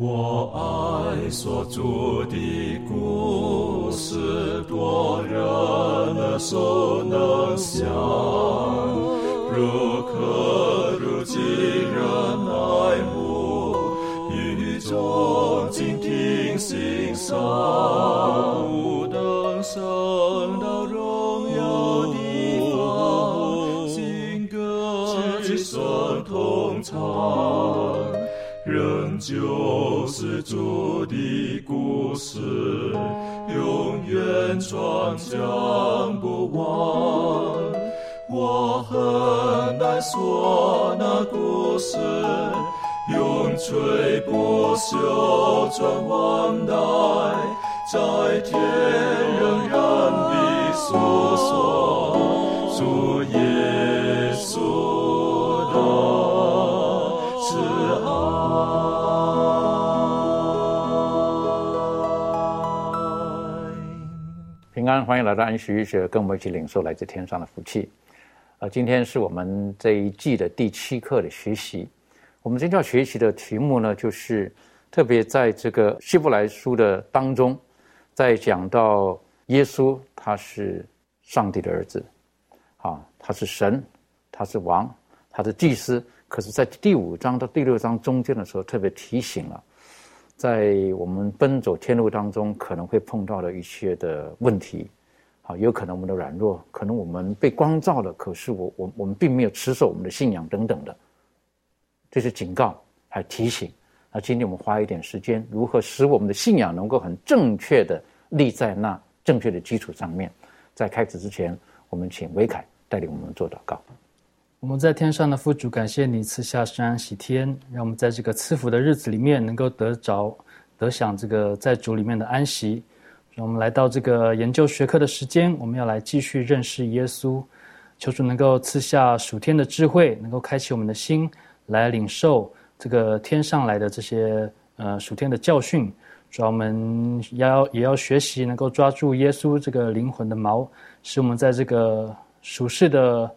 我爱所著的故事，多人所能想，如可如今人爱慕，雨中静听欣赏，主的故事，永远传讲不完。我很难说那故事，永垂不朽传万代，在天仍然的诉说主耶安，欢迎来到安息医学，跟我们一起领受来自天上的福气。呃，今天是我们这一季的第七课的学习。我们今天要学习的题目呢，就是特别在这个希伯来书的当中，在讲到耶稣他是上帝的儿子，啊，他是神，他是王，他是祭司。可是，在第五章到第六章中间的时候，特别提醒了，在我们奔走天路当中可能会碰到的一些的问题，好，有可能我们的软弱，可能我们被光照了，可是我我我们并没有持守我们的信仰等等的，这是警告还提醒。那今天我们花一点时间，如何使我们的信仰能够很正确的立在那正确的基础上面？在开始之前，我们请维凯带领我们做祷告。我们在天上的父主，感谢你赐下圣安喜天，让我们在这个赐福的日子里面能够得着得享这个在主里面的安息。让我们来到这个研究学科的时间，我们要来继续认识耶稣。求主能够赐下属天的智慧，能够开启我们的心，来领受这个天上来的这些呃属天的教训。主要我们要也要学习，能够抓住耶稣这个灵魂的锚，使我们在这个属世的。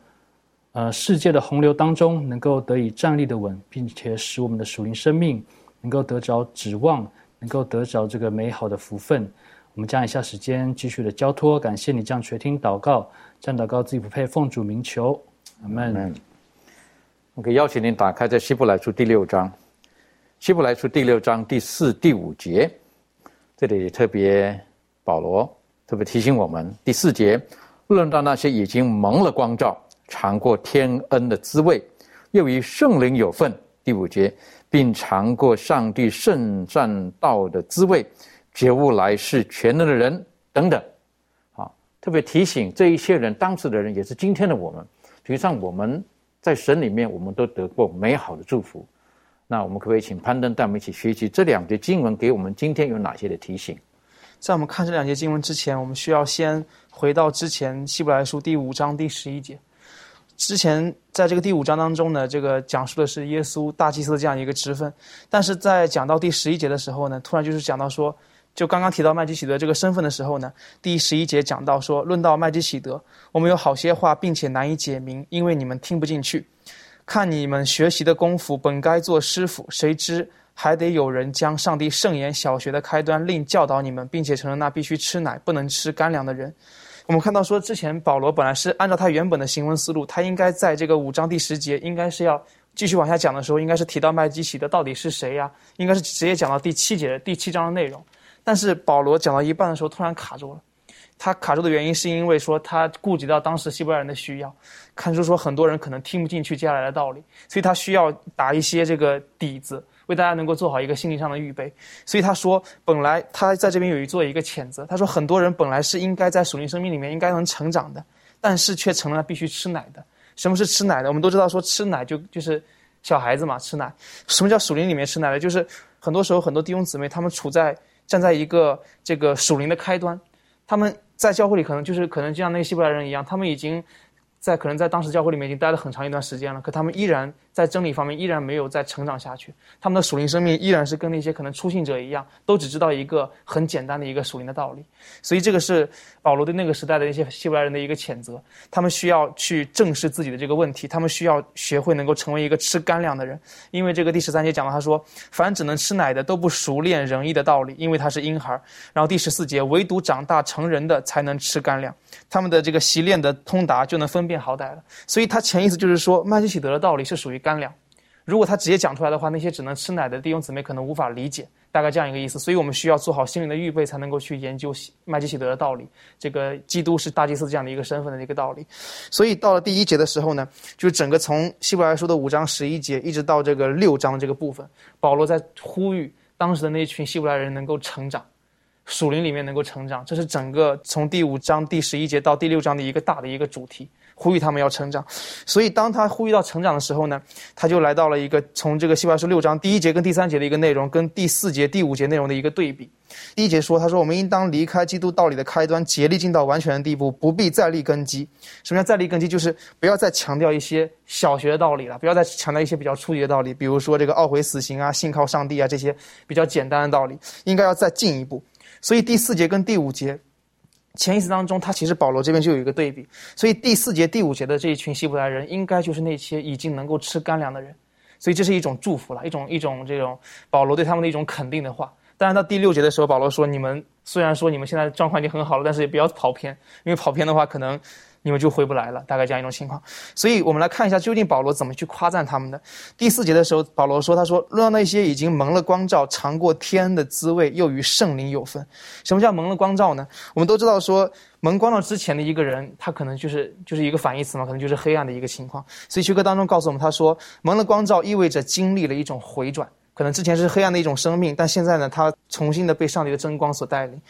呃，世界的洪流当中，能够得以站立的稳，并且使我们的属灵生命能够得着指望，能够得着这个美好的福分。我们将以下时间继续的交托，感谢你这样垂听祷告，这样祷告自己不配奉主名求，阿门。我可以邀请您打开在希伯来书第六章，希伯来书第六章第四、第五节，这里特别保罗特别提醒我们，第四节论到那些已经蒙了光照。尝过天恩的滋味，又与圣灵有份。第五节，并尝过上帝圣善道的滋味，觉悟来世全能的人等等。啊，特别提醒这一些人，当时的人也是今天的我们。实际上，我们在神里面，我们都得过美好的祝福。那我们可不可以请攀登带我们一起学习这两节经文，给我们今天有哪些的提醒？在我们看这两节经文之前，我们需要先回到之前希伯来书第五章第十一节。之前在这个第五章当中呢，这个讲述的是耶稣大祭司的这样一个职分，但是在讲到第十一节的时候呢，突然就是讲到说，就刚刚提到麦基喜德这个身份的时候呢，第十一节讲到说，论到麦基喜德，我们有好些话，并且难以解明，因为你们听不进去。看你们学习的功夫，本该做师傅，谁知还得有人将上帝圣言小学的开端另教导你们，并且成了那必须吃奶不能吃干粮的人。我们看到说，之前保罗本来是按照他原本的行文思路，他应该在这个五章第十节，应该是要继续往下讲的时候，应该是提到麦基喜德到底是谁呀？应该是直接讲到第七节的第七章的内容。但是保罗讲到一半的时候，突然卡住了。他卡住的原因是因为说他顾及到当时希伯来人的需要，看出说很多人可能听不进去接下来的道理，所以他需要打一些这个底子。为大家能够做好一个心理上的预备，所以他说，本来他在这边有一做一个谴责。他说，很多人本来是应该在属灵生命里面应该能成长的，但是却成了必须吃奶的。什么是吃奶的？我们都知道，说吃奶就就是小孩子嘛，吃奶。什么叫属灵里面吃奶的？就是很多时候很多弟兄姊妹他们处在站在一个这个属灵的开端，他们在教会里可能就是可能就像那个希伯来人一样，他们已经在可能在当时教会里面已经待了很长一段时间了，可他们依然在真理方面依然没有再成长下去。他们的属灵生命依然是跟那些可能初信者一样，都只知道一个很简单的一个属灵的道理。所以这个是保罗对那个时代的一些希伯来人的一个谴责。他们需要去正视自己的这个问题，他们需要学会能够成为一个吃干粮的人。因为这个第十三节讲到，他说：“凡只能吃奶的，都不熟练仁义的道理，因为他是婴孩。”然后第十四节，唯独长大成人的才能吃干粮。他们的这个习练的通达就能分辨辨好歹了，所以他潜意思就是说，麦基喜德的道理是属于干粮。如果他直接讲出来的话，那些只能吃奶的弟兄姊妹可能无法理解，大概这样一个意思。所以我们需要做好心灵的预备，才能够去研究麦基喜德的道理，这个基督是大祭司这样的一个身份的一个道理。所以到了第一节的时候呢，就是整个从希伯来书的五章十一节一直到这个六章这个部分，保罗在呼吁当时的那群希伯来人能够成长。属灵里面能够成长，这是整个从第五章第十一节到第六章的一个大的一个主题，呼吁他们要成长。所以当他呼吁到成长的时候呢，他就来到了一个从这个希伯来书六章第一节跟第三节的一个内容，跟第四节第五节内容的一个对比。第一节说，他说我们应当离开基督道理的开端，竭力进到完全的地步，不必再立根基。什么叫再立根基？就是不要再强调一些小学的道理了，不要再强调一些比较初级的道理，比如说这个懊悔死刑啊、信靠上帝啊这些比较简单的道理，应该要再进一步。所以第四节跟第五节，前一次当中，他其实保罗这边就有一个对比。所以第四节、第五节的这一群希伯来人，应该就是那些已经能够吃干粮的人。所以这是一种祝福了，一种一种这种保罗对他们的一种肯定的话。当然到第六节的时候，保罗说：“你们虽然说你们现在状况已经很好了，但是也不要跑偏，因为跑偏的话可能。”你们就回不来了，大概这样一种情况。所以我们来看一下，究竟保罗怎么去夸赞他们的。第四节的时候，保罗说：“他说，让那些已经蒙了光照、尝过天的滋味，又与圣灵有分。什么叫蒙了光照呢？我们都知道，说蒙光照之前的一个人，他可能就是就是一个反义词嘛，可能就是黑暗的一个情况。所以，修哥当中告诉我们，他说蒙了光照意味着经历了一种回转。”可能之前是黑暗的一种生命，但现在呢，他重新的被上帝的真光所带领。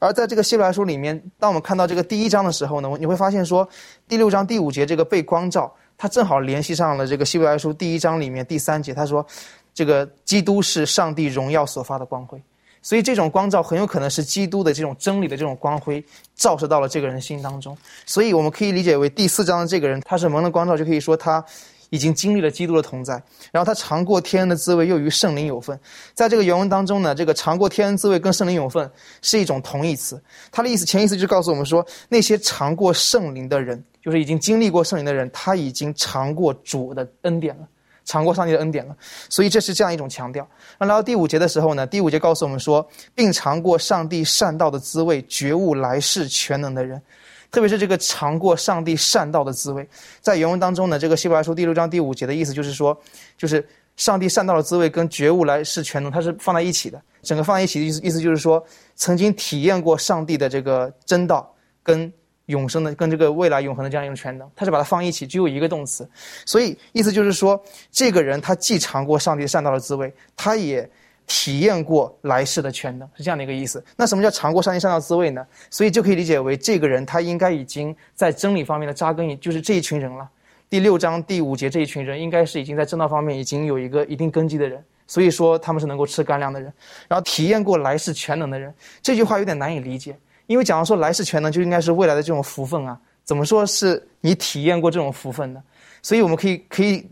而在这个希伯来书里面，当我们看到这个第一章的时候呢，你会发现说，第六章第五节这个被光照，它正好联系上了这个希伯来书第一章里面第三节，他说，这个基督是上帝荣耀所发的光辉，所以这种光照很有可能是基督的这种真理的这种光辉照射到了这个人心当中。所以我们可以理解为第四章的这个人，他是蒙了光照，就可以说他。已经经历了基督的同在，然后他尝过天恩的滋味，又与圣灵有份。在这个原文当中呢，这个尝过天恩滋味跟圣灵有份是一种同义词。它的意思，前意思就是告诉我们说，那些尝过圣灵的人，就是已经经历过圣灵的人，他已经尝过主的恩典了，尝过上帝的恩典了。所以这是这样一种强调。那来到第五节的时候呢，第五节告诉我们说，并尝过上帝善道的滋味，觉悟来世全能的人。特别是这个尝过上帝善道的滋味，在原文当中呢，这个希伯来书第六章第五节的意思就是说，就是上帝善道的滋味跟觉悟来世全能，它是放在一起的。整个放在一起的意思，意思就是说，曾经体验过上帝的这个真道跟永生的，跟这个未来永恒的这样一种全能，它是把它放一起，只有一个动词。所以意思就是说，这个人他既尝过上帝善道的滋味，他也。体验过来世的全能是这样的一个意思。那什么叫尝过上帝善道滋味呢？所以就可以理解为这个人他应该已经在真理方面的扎根，就是这一群人了。第六章第五节这一群人应该是已经在正道方面已经有一个一定根基的人，所以说他们是能够吃干粮的人。然后体验过来世全能的人，这句话有点难以理解，因为假如说来世全能就应该是未来的这种福分啊，怎么说是你体验过这种福分呢？所以我们可以可以。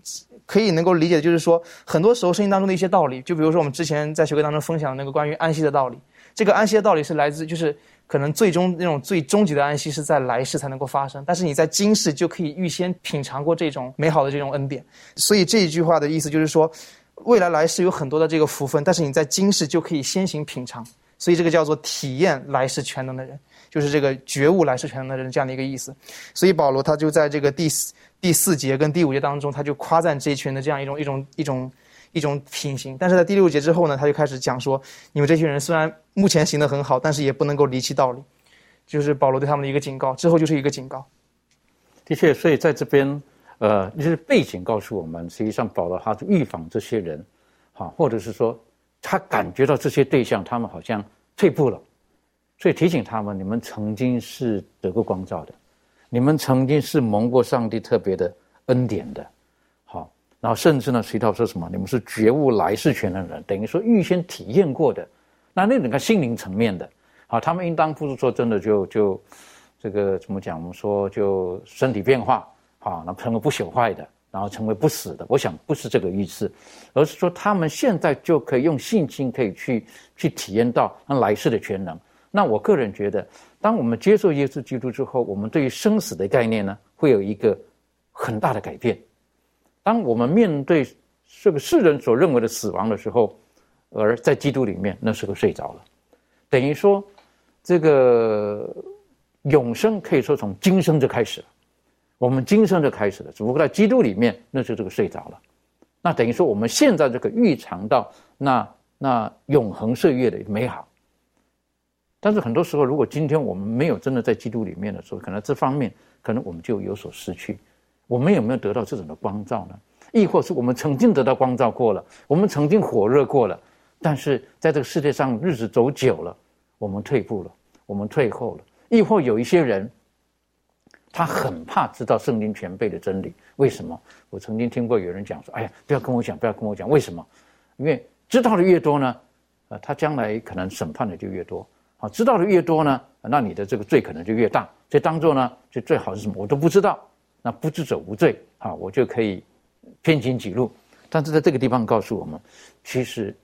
可以能够理解的就是说，很多时候圣经当中的一些道理，就比如说我们之前在学课当中分享的那个关于安息的道理，这个安息的道理是来自，就是可能最终那种最终极的安息是在来世才能够发生，但是你在今世就可以预先品尝过这种美好的这种恩典。所以这一句话的意思就是说，未来来世有很多的这个福分，但是你在今世就可以先行品尝，所以这个叫做体验来世全能的人，就是这个觉悟来世全能的人这样的一个意思。所以保罗他就在这个第四。第四节跟第五节当中，他就夸赞这一群人的这样一种一种一种一种品行。但是在第六节之后呢，他就开始讲说，你们这群人虽然目前行得很好，但是也不能够离弃道理，就是保罗对他们的一个警告。之后就是一个警告。的确，所以在这边，呃，就是背景告诉我们，实际上保罗他是预防这些人，哈，或者是说他感觉到这些对象他们好像退步了，所以提醒他们，你们曾经是得过光照的。你们曾经是蒙过上帝特别的恩典的，好，然后甚至呢，随道说什么？你们是觉悟来世权的人，等于说预先体验过的，那那整个心灵层面的，好，他们应当不是说真的就就这个怎么讲？我们说就身体变化好，那成为不朽坏的，然后成为不死的。我想不是这个意思，而是说他们现在就可以用信心可以去去体验到那来世的全能。那我个人觉得，当我们接受耶稣基督之后，我们对于生死的概念呢，会有一个很大的改变。当我们面对这个世人所认为的死亡的时候，而在基督里面，那时候睡着了，等于说这个永生可以说从今生就开始了。我们今生就开始了，只不过在基督里面，那就这个睡着了。那等于说我们现在这个预尝到那那永恒岁月的美好。但是很多时候，如果今天我们没有真的在基督里面的时候，可能这方面可能我们就有所失去。我们有没有得到这种的光照呢？亦或是我们曾经得到光照过了，我们曾经火热过了，但是在这个世界上日子走久了，我们退步了，我们退后了。亦或有一些人，他很怕知道圣经全备的真理。为什么？我曾经听过有人讲说：“哎呀，不要跟我讲，不要跟我讲。”为什么？因为知道的越多呢，呃，他将来可能审判的就越多。啊，知道的越多呢，那你的这个罪可能就越大。所以当做呢，就最好是什么？我都不知道，那不知者无罪啊，我就可以偏行己路。但是在这个地方告诉我们，其实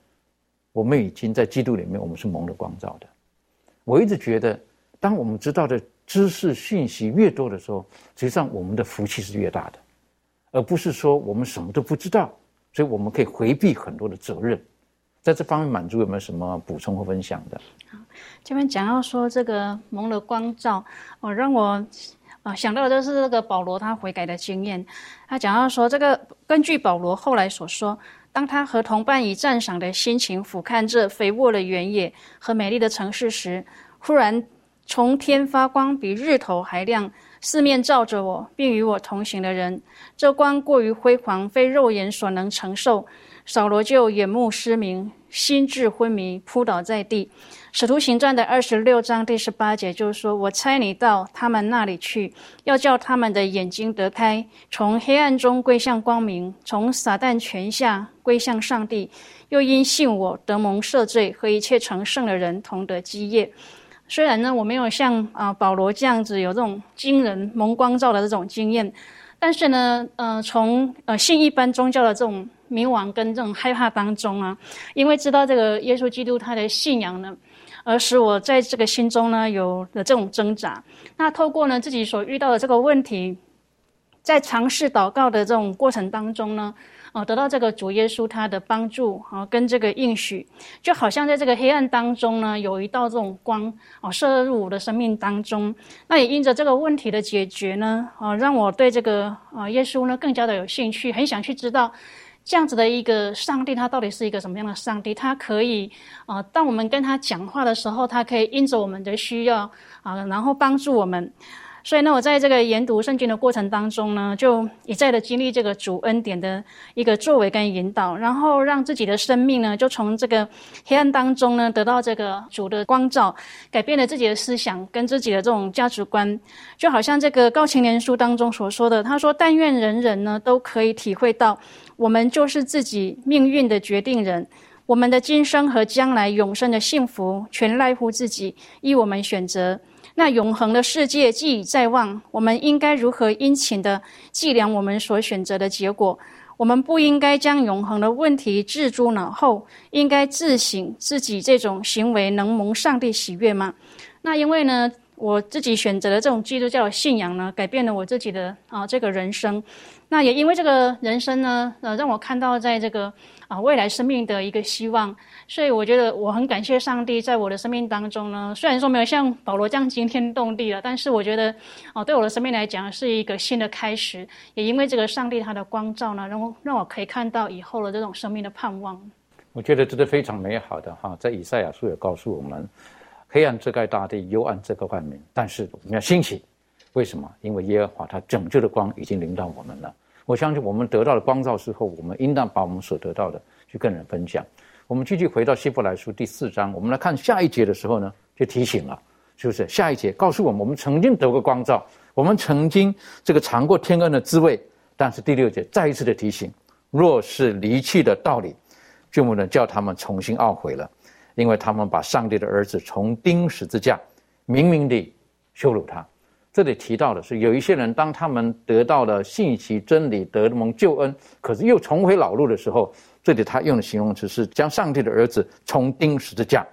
我们已经在基督里面，我们是蒙了光照的。我一直觉得，当我们知道的知识信息越多的时候，实际上我们的福气是越大的，而不是说我们什么都不知道，所以我们可以回避很多的责任。在这方面，满足有没有什么补充或分享的？好，这边讲到说这个蒙了光照，哦，让我啊想到的就是这个保罗他悔改的经验。他讲到说，这个根据保罗后来所说，当他和同伴以赞赏的心情俯瞰这肥沃的原野和美丽的城市时，忽然从天发光，比日头还亮，四面照着我，并与我同行的人。这光过于辉煌，非肉眼所能承受。扫罗就眼目失明，心智昏迷，扑倒在地。使徒行传的二十六章第十八节就是说：“我差你到他们那里去，要叫他们的眼睛得开，从黑暗中归向光明，从撒旦权下归向上帝。又因信我得蒙赦罪，和一切成圣的人同得基业。”虽然呢，我没有像啊保罗这样子有这种惊人蒙光照的这种经验，但是呢，呃，从呃信一般宗教的这种。迷惘跟这种害怕当中啊，因为知道这个耶稣基督他的信仰呢，而使我在这个心中呢有了这种挣扎。那透过呢自己所遇到的这个问题，在尝试祷告的这种过程当中呢，哦，得到这个主耶稣他的帮助啊，跟这个应许，就好像在这个黑暗当中呢，有一道这种光哦射入我的生命当中。那也因着这个问题的解决呢，啊，让我对这个啊耶稣呢更加的有兴趣，很想去知道。这样子的一个上帝，他到底是一个什么样的上帝？他可以啊，当我们跟他讲话的时候，他可以因着我们的需要啊，然后帮助我们。所以呢，我在这个研读圣经的过程当中呢，就一再的经历这个主恩典的一个作为跟引导，然后让自己的生命呢，就从这个黑暗当中呢，得到这个主的光照，改变了自己的思想跟自己的这种价值观。就好像这个高青年书当中所说的，他说：“但愿人人呢，都可以体会到。”我们就是自己命运的决定人，我们的今生和将来永生的幸福，全赖乎自己，依我们选择。那永恒的世界既已在望，我们应该如何殷勤的计量我们所选择的结果？我们不应该将永恒的问题置诸脑后，应该自省自己这种行为能蒙上帝喜悦吗？那因为呢，我自己选择的这种基督教的信仰呢，改变了我自己的啊这个人生。那也因为这个人生呢，呃，让我看到在这个啊未来生命的一个希望，所以我觉得我很感谢上帝在我的生命当中呢。虽然说没有像保罗这样惊天动地了，但是我觉得哦，对我的生命来讲是一个新的开始。也因为这个上帝他的光照呢，让让我可以看到以后的这种生命的盼望。我觉得这是非常美好的哈，在以赛亚书也告诉我们，黑暗遮盖大地，幽暗遮盖万民，但是我们要兴起。为什么？因为耶和华他拯救的光已经临到我们了。我相信我们得到了光照之后，我们应当把我们所得到的去跟人分享。我们继续回到希伯来书第四章，我们来看下一节的时候呢，就提醒了，是不是？下一节告诉我们，我们曾经得过光照，我们曾经这个尝过天恩的滋味。但是第六节再一次的提醒，若是离弃的道理，就不能叫他们重新懊悔了，因为他们把上帝的儿子从钉十字架，明明地羞辱他。这里提到的是，有一些人当他们得到了信息、真理、得蒙救恩，可是又重回老路的时候，这里他用的形容词是将上帝的儿子从钉十字架，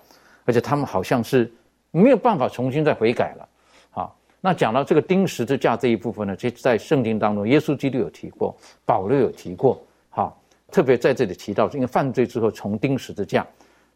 而且他们好像是没有办法重新再悔改了。好，那讲到这个钉十字架这一部分呢，其实在圣经当中，耶稣基督有提过，保罗有提过。好，特别在这里提到，因为犯罪之后从钉十字架。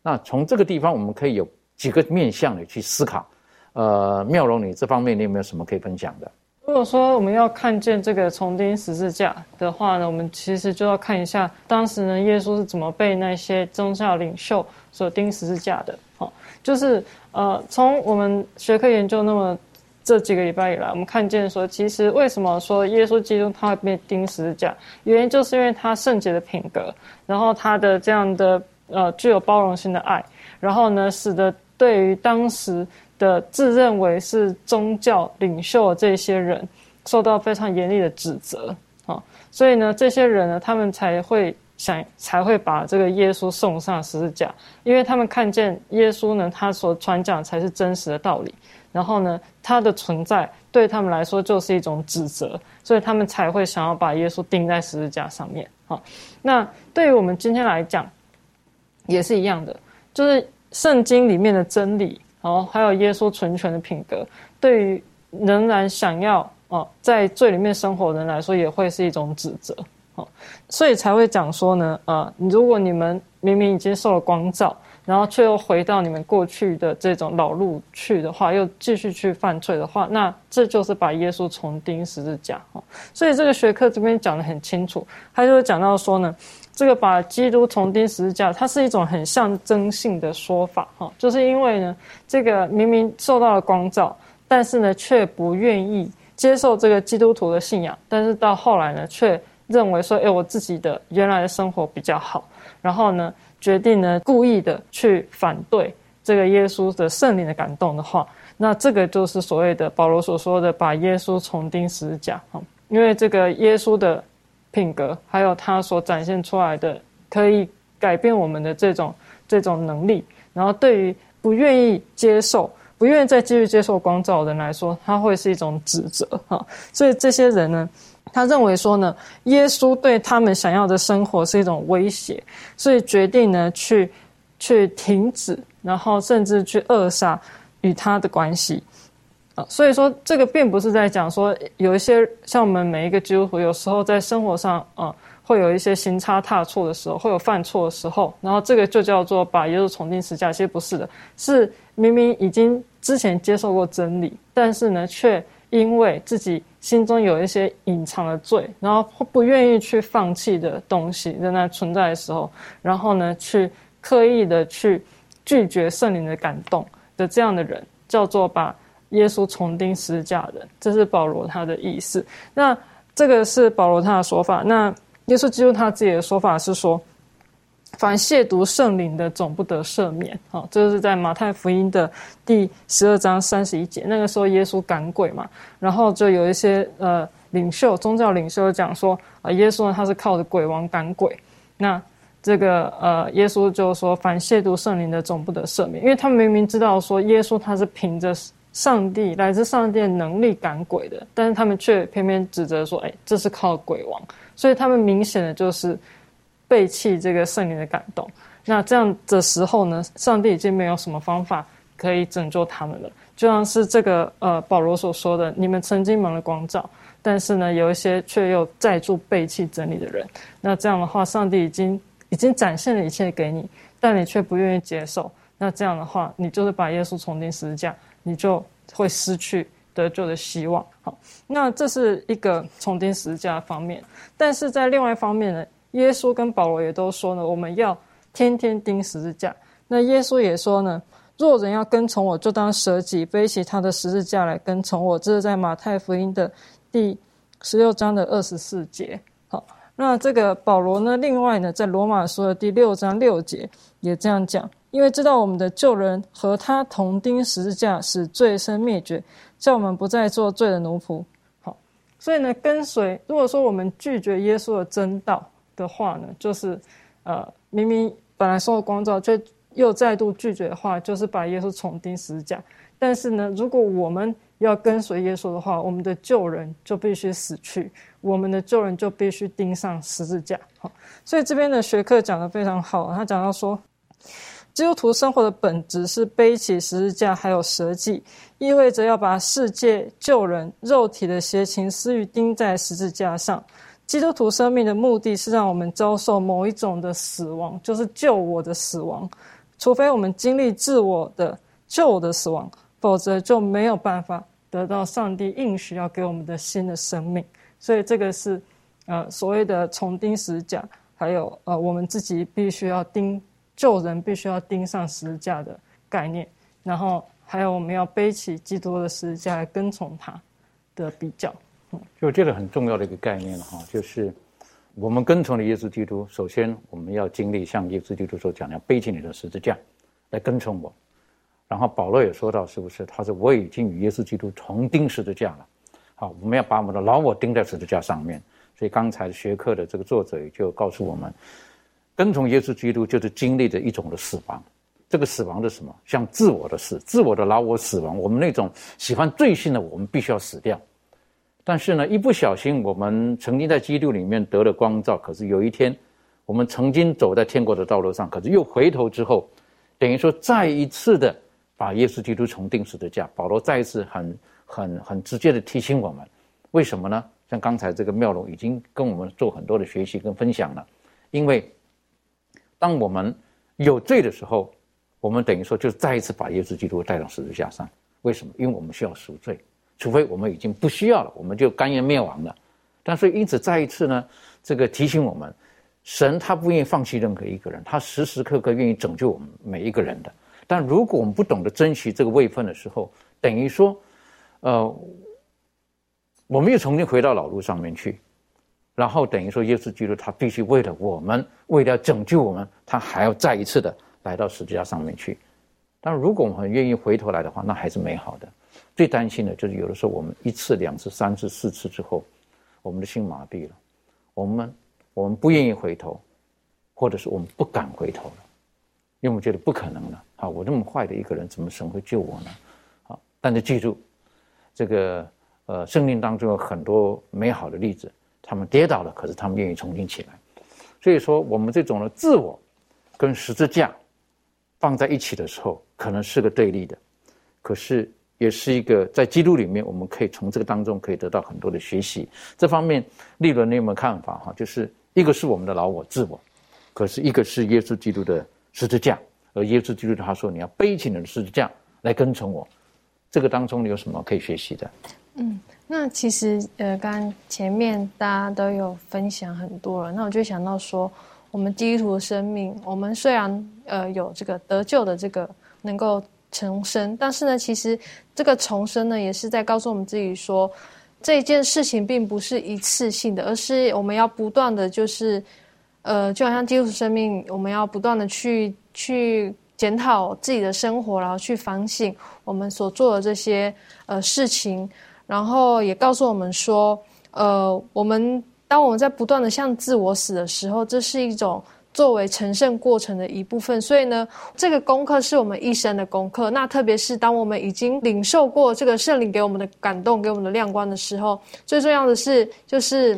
那从这个地方，我们可以有几个面向的去思考。呃，妙容，你这方面你有没有什么可以分享的？如果说我们要看见这个重钉十字架的话呢，我们其实就要看一下当时呢，耶稣是怎么被那些宗教领袖所钉十字架的。哦，就是呃，从我们学科研究那么这几个礼拜以来，我们看见说，其实为什么说耶稣基督他会被钉十字架，原因就是因为他圣洁的品格，然后他的这样的呃具有包容性的爱，然后呢，使得对于当时。的自认为是宗教领袖这些人，受到非常严厉的指责啊，所以呢，这些人呢，他们才会想，才会把这个耶稣送上十字架，因为他们看见耶稣呢，他所传讲才是真实的道理，然后呢，他的存在对他们来说就是一种指责，所以他们才会想要把耶稣钉在十字架上面啊。那对于我们今天来讲，也是一样的，就是圣经里面的真理。哦，还有耶稣纯全的品格，对于仍然想要哦在罪里面生活的人来说，也会是一种指责。哦，所以才会讲说呢，呃，如果你们明明已经受了光照，然后却又回到你们过去的这种老路去的话，又继续去犯罪的话，那这就是把耶稣重钉十字架。哦，所以这个学科这边讲的很清楚，他就讲到说呢。这个把基督重钉十字架，它是一种很象征性的说法，哈，就是因为呢，这个明明受到了光照，但是呢，却不愿意接受这个基督徒的信仰，但是到后来呢，却认为说，哎，我自己的原来的生活比较好，然后呢，决定呢，故意的去反对这个耶稣的圣灵的感动的话，那这个就是所谓的保罗所说的把耶稣重钉十字架，哈，因为这个耶稣的。品格，还有他所展现出来的可以改变我们的这种这种能力，然后对于不愿意接受、不愿意再继续接受光照的人来说，他会是一种指责哈。所以这些人呢，他认为说呢，耶稣对他们想要的生活是一种威胁，所以决定呢去去停止，然后甚至去扼杀与他的关系。啊，所以说这个并不是在讲说有一些像我们每一个基督徒，有时候在生活上啊，会有一些行差踏错的时候，会有犯错的时候，然后这个就叫做把耶稣重新十架。其实不是的，是明明已经之前接受过真理，但是呢，却因为自己心中有一些隐藏的罪，然后不愿意去放弃的东西仍然存在的时候，然后呢，去刻意的去拒绝圣灵的感动的这样的人，叫做把。耶稣重钉十字架人，这是保罗他的意思。那这个是保罗他的说法。那耶稣基督他自己的说法是说，凡亵渎圣灵的，总不得赦免。好，这是在马太福音的第十二章三十一节。那个时候耶稣赶鬼嘛，然后就有一些呃领袖、宗教领袖讲说啊，耶稣呢他是靠着鬼王赶鬼。那这个呃，耶稣就说，凡亵渎圣灵的，总不得赦免，因为他们明明知道说耶稣他是凭着。上帝来自上帝能力赶鬼的，但是他们却偏偏指责说：“哎，这是靠鬼王。”所以他们明显的就是背弃这个圣灵的感动。那这样的时候呢，上帝已经没有什么方法可以拯救他们了。就像是这个呃保罗所说的：“你们曾经蒙了光照，但是呢，有一些却又在住背弃真理的人。那这样的话，上帝已经已经展现了一切给你，但你却不愿意接受。那这样的话，你就是把耶稣重新十字架。”你就会失去得救的希望。好，那这是一个重钉十字架方面，但是在另外一方面呢，耶稣跟保罗也都说呢，我们要天天钉十字架。那耶稣也说呢，若人要跟从我，就当舍己，背起他的十字架来跟从我。这是在马太福音的第十六章的二十四节。好，那这个保罗呢，另外呢，在罗马书的第六章六节也这样讲。因为知道我们的旧人和他同钉十字架，使罪身灭绝，叫我们不再做罪的奴仆。好，所以呢，跟随如果说我们拒绝耶稣的真道的话呢，就是呃，明明本来受了光照，却又再度拒绝的话，就是把耶稣重钉十字架。但是呢，如果我们要跟随耶稣的话，我们的旧人就必须死去，我们的旧人就必须钉上十字架。好，所以这边的学课讲的非常好，他讲到说，基督徒生活的本质是背起十字架，还有舍己，意味着要把世界旧人肉体的邪情私欲钉在十字架上。基督徒生命的目的是让我们遭受某一种的死亡，就是救我的死亡。除非我们经历自我的救我的死亡，否则就没有办法得到上帝应许要给我们的新的生命。所以这个是呃所谓的重钉十字架，还有呃我们自己必须要钉救人，必须要钉上十字架的概念。然后还有我们要背起基督的十字架来跟从他的比较。就这个很重要的一个概念了哈，就是我们跟从了耶稣基督，首先我们要经历像耶稣基督所讲的，背起你的十字架来跟从我。然后保罗也说到，是不是？他说我已经与耶稣基督同钉十字架了。好，我们要把我们的老我钉在十字架上面。所以刚才学课的这个作者也就告诉我们，跟从耶稣基督就是经历着一种的死亡。这个死亡的什么？像自我的死，自我的老我死亡。我们那种喜欢罪性的，我们必须要死掉。但是呢，一不小心，我们曾经在基督里面得了光照。可是有一天，我们曾经走在天国的道路上，可是又回头之后，等于说再一次的把耶稣基督重定十字架。保罗再一次很很很直接的提醒我们，为什么呢？像刚才这个妙龙已经跟我们做很多的学习跟分享了，因为当我们有罪的时候，我们等于说就再一次把耶稣基督带到十字架上。为什么？因为我们需要赎罪。除非我们已经不需要了，我们就甘愿灭亡了。但是因此再一次呢，这个提醒我们，神他不愿意放弃任何一个人，他时时刻刻愿意拯救我们每一个人的。但如果我们不懂得珍惜这个位分的时候，等于说，呃，我们又重新回到老路上面去，然后等于说，耶稣基督他必须为了我们，为了拯救我们，他还要再一次的来到十字架上面去。但如果我们愿意回头来的话，那还是美好的。最担心的就是有的时候我们一次、两次、三次、四次之后，我们的心麻痹了，我们我们不愿意回头，或者是我们不敢回头了，因为我觉得不可能了。啊，我这么坏的一个人，怎么神会救我呢？啊，但是记住，这个呃，生命当中有很多美好的例子，他们跌倒了，可是他们愿意重新起来。所以说，我们这种的自我跟十字架放在一起的时候，可能是个对立的，可是。也是一个在基督里面，我们可以从这个当中可以得到很多的学习。这方面，利伦你有没有看法？哈，就是一个是我们的老我自我，可是一个是耶稣基督的十字架，而耶稣基督他说你要背起你的十字架来跟从我。这个当中你有什么可以学习的？嗯，那其实呃，刚前面大家都有分享很多了，那我就想到说，我们基督徒的生命，我们虽然呃有这个得救的这个能够。重生，但是呢，其实这个重生呢，也是在告诉我们自己说，这件事情并不是一次性的，而是我们要不断的就是，呃，就好像基督徒生命，我们要不断的去去检讨自己的生活，然后去反省我们所做的这些呃事情，然后也告诉我们说，呃，我们当我们在不断的向自我死的时候，这是一种。作为成圣过程的一部分，所以呢，这个功课是我们一生的功课。那特别是当我们已经领受过这个圣灵给我们的感动、给我们的亮光的时候，最重要的是，就是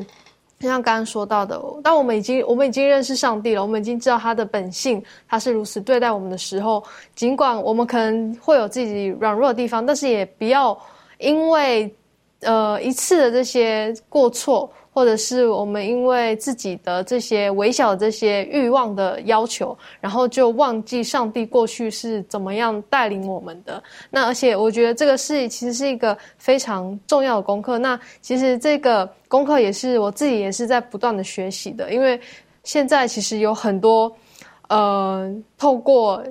像刚刚说到的，当我们已经我们已经认识上帝了，我们已经知道他的本性，他是如此对待我们的时候，尽管我们可能会有自己软弱的地方，但是也不要因为呃一次的这些过错。或者是我们因为自己的这些微小的这些欲望的要求，然后就忘记上帝过去是怎么样带领我们的。那而且我觉得这个是其实是一个非常重要的功课。那其实这个功课也是我自己也是在不断的学习的，因为现在其实有很多呃透过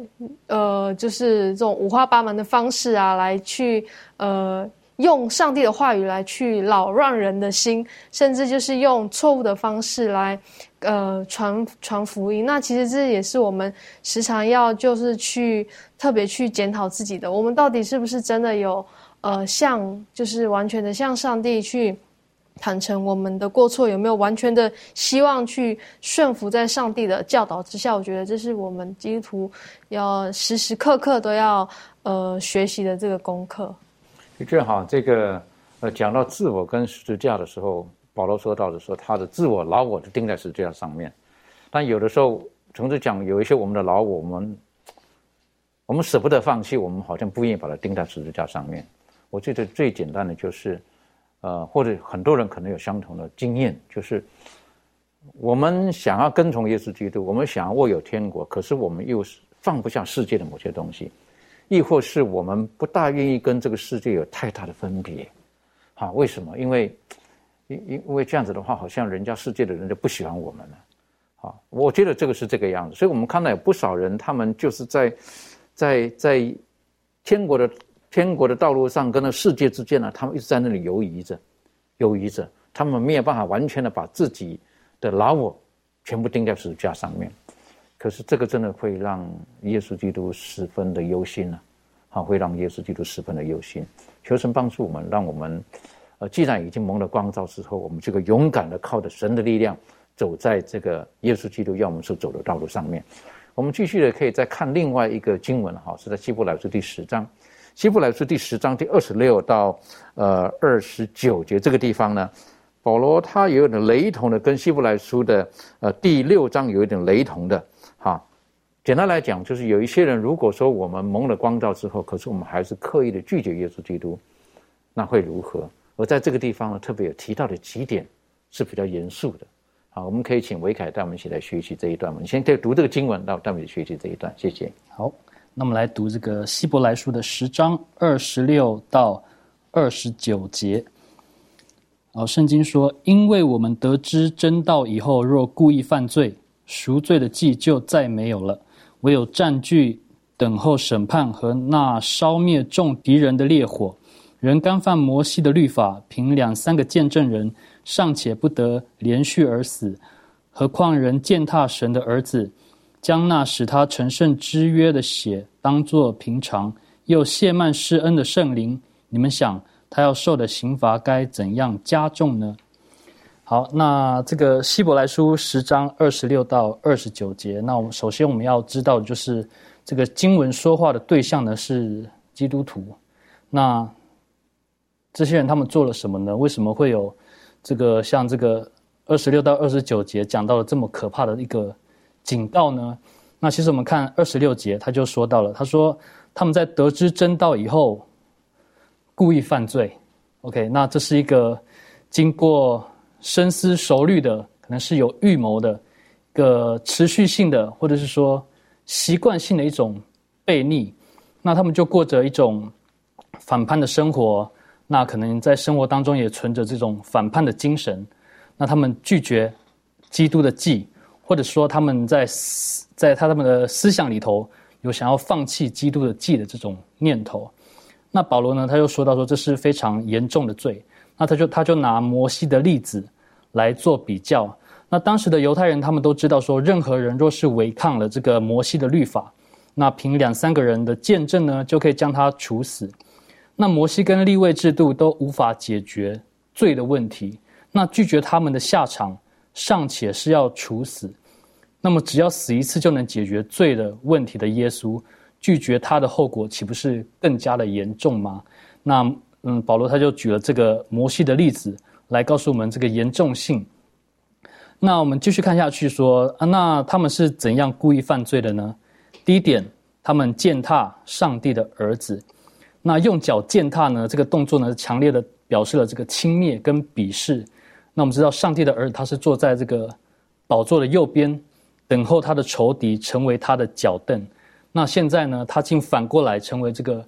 呃就是这种五花八门的方式啊来去呃。用上帝的话语来去扰乱人的心，甚至就是用错误的方式来，呃，传传福音。那其实这也是我们时常要就是去特别去检讨自己的，我们到底是不是真的有呃，向就是完全的向上帝去坦诚我们的过错，有没有完全的希望去顺服在上帝的教导之下？我觉得这是我们基督徒要时时刻刻都要呃学习的这个功课。的确哈，这个呃，讲到自我跟十字架的时候，保罗说到的说他的自我老我就钉在十字架上面，但有的时候，从这讲有一些我们的老我，我们我们舍不得放弃，我们好像不愿意把它钉在十字架上面。我觉得最简单的就是，呃，或者很多人可能有相同的经验，就是我们想要跟从耶稣基督，我们想要握有天国，可是我们又是放不下世界的某些东西。亦或是我们不大愿意跟这个世界有太大的分别，啊？为什么？因为，因因为这样子的话，好像人家世界的人就不喜欢我们了，啊？我觉得这个是这个样子。所以我们看到有不少人，他们就是在，在在天国的天国的道路上，跟那世界之间呢，他们一直在那里游移着，游移着，他们没有办法完全的把自己的老我全部钉在十字架上面。可是这个真的会让耶稣基督十分的忧心呢，好，会让耶稣基督十分的忧心。求神帮助我们，让我们，呃，既然已经蒙了光照之后，我们这个勇敢的靠着神的力量，走在这个耶稣基督要我们所走的道路上面。我们继续的可以再看另外一个经文，哈，是在希伯来书第十章，希伯来书第十章第二十六到呃二十九节这个地方呢。保罗他也有点雷同的，跟希伯来书的呃第六章有一点雷同的，哈。简单来讲，就是有一些人，如果说我们蒙了光照之后，可是我们还是刻意的拒绝耶稣基督，那会如何？而在这个地方呢，特别有提到的几点是比较严肃的。好，我们可以请维凯带我们一起来学习这一段。我们先在读这个经文，到带我们学习这一段。谢谢。好，那么来读这个希伯来书的十章二十六到二十九节。好，圣经说：“因为我们得知真道以后，若故意犯罪，赎罪的祭就再没有了，唯有占据、等候审判和那烧灭众敌人的烈火。人干犯摩西的律法，凭两三个见证人尚且不得连续而死，何况人践踏神的儿子，将那使他成圣之约的血当作平常，又亵慢施恩的圣灵，你们想？”他要受的刑罚该怎样加重呢？好，那这个希伯来书十章二十六到二十九节，那我们首先我们要知道的就是这个经文说话的对象呢是基督徒。那这些人他们做了什么呢？为什么会有这个像这个二十六到二十九节讲到了这么可怕的一个警告呢？那其实我们看二十六节，他就说到了，他说他们在得知真道以后。故意犯罪，OK，那这是一个经过深思熟虑的，可能是有预谋的，一个持续性的，或者是说习惯性的一种悖逆。那他们就过着一种反叛的生活，那可能在生活当中也存着这种反叛的精神。那他们拒绝基督的祭，或者说他们在在他们的思想里头有想要放弃基督的祭的这种念头。那保罗呢？他又说到说这是非常严重的罪。那他就他就拿摩西的例子来做比较。那当时的犹太人他们都知道说，任何人若是违抗了这个摩西的律法，那凭两三个人的见证呢，就可以将他处死。那摩西跟立位制度都无法解决罪的问题。那拒绝他们的下场尚且是要处死。那么只要死一次就能解决罪的问题的耶稣。拒绝他的后果岂不是更加的严重吗？那嗯，保罗他就举了这个摩西的例子来告诉我们这个严重性。那我们继续看下去说啊，那他们是怎样故意犯罪的呢？第一点，他们践踏上帝的儿子。那用脚践踏呢？这个动作呢，强烈的表示了这个轻蔑跟鄙视。那我们知道，上帝的儿子他是坐在这个宝座的右边，等候他的仇敌成为他的脚凳。那现在呢？他竟反过来成为这个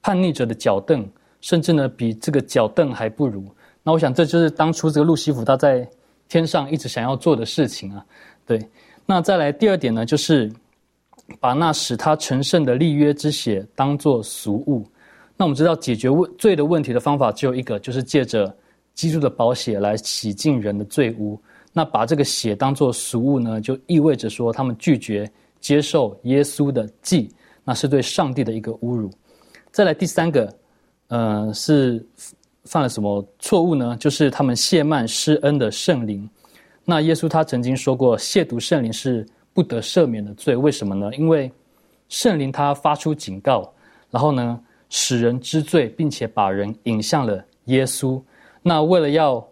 叛逆者的脚凳，甚至呢比这个脚凳还不如。那我想这就是当初这个路西弗他在天上一直想要做的事情啊。对，那再来第二点呢，就是把那使他成圣的立约之血当作俗物。那我们知道解决问罪的问题的方法只有一个，就是借着基督的宝血来洗净人的罪污。那把这个血当作俗物呢，就意味着说他们拒绝。接受耶稣的祭，那是对上帝的一个侮辱。再来第三个，呃，是犯了什么错误呢？就是他们亵慢施恩的圣灵。那耶稣他曾经说过，亵渎圣灵是不得赦免的罪。为什么呢？因为圣灵他发出警告，然后呢，使人知罪，并且把人引向了耶稣。那为了要，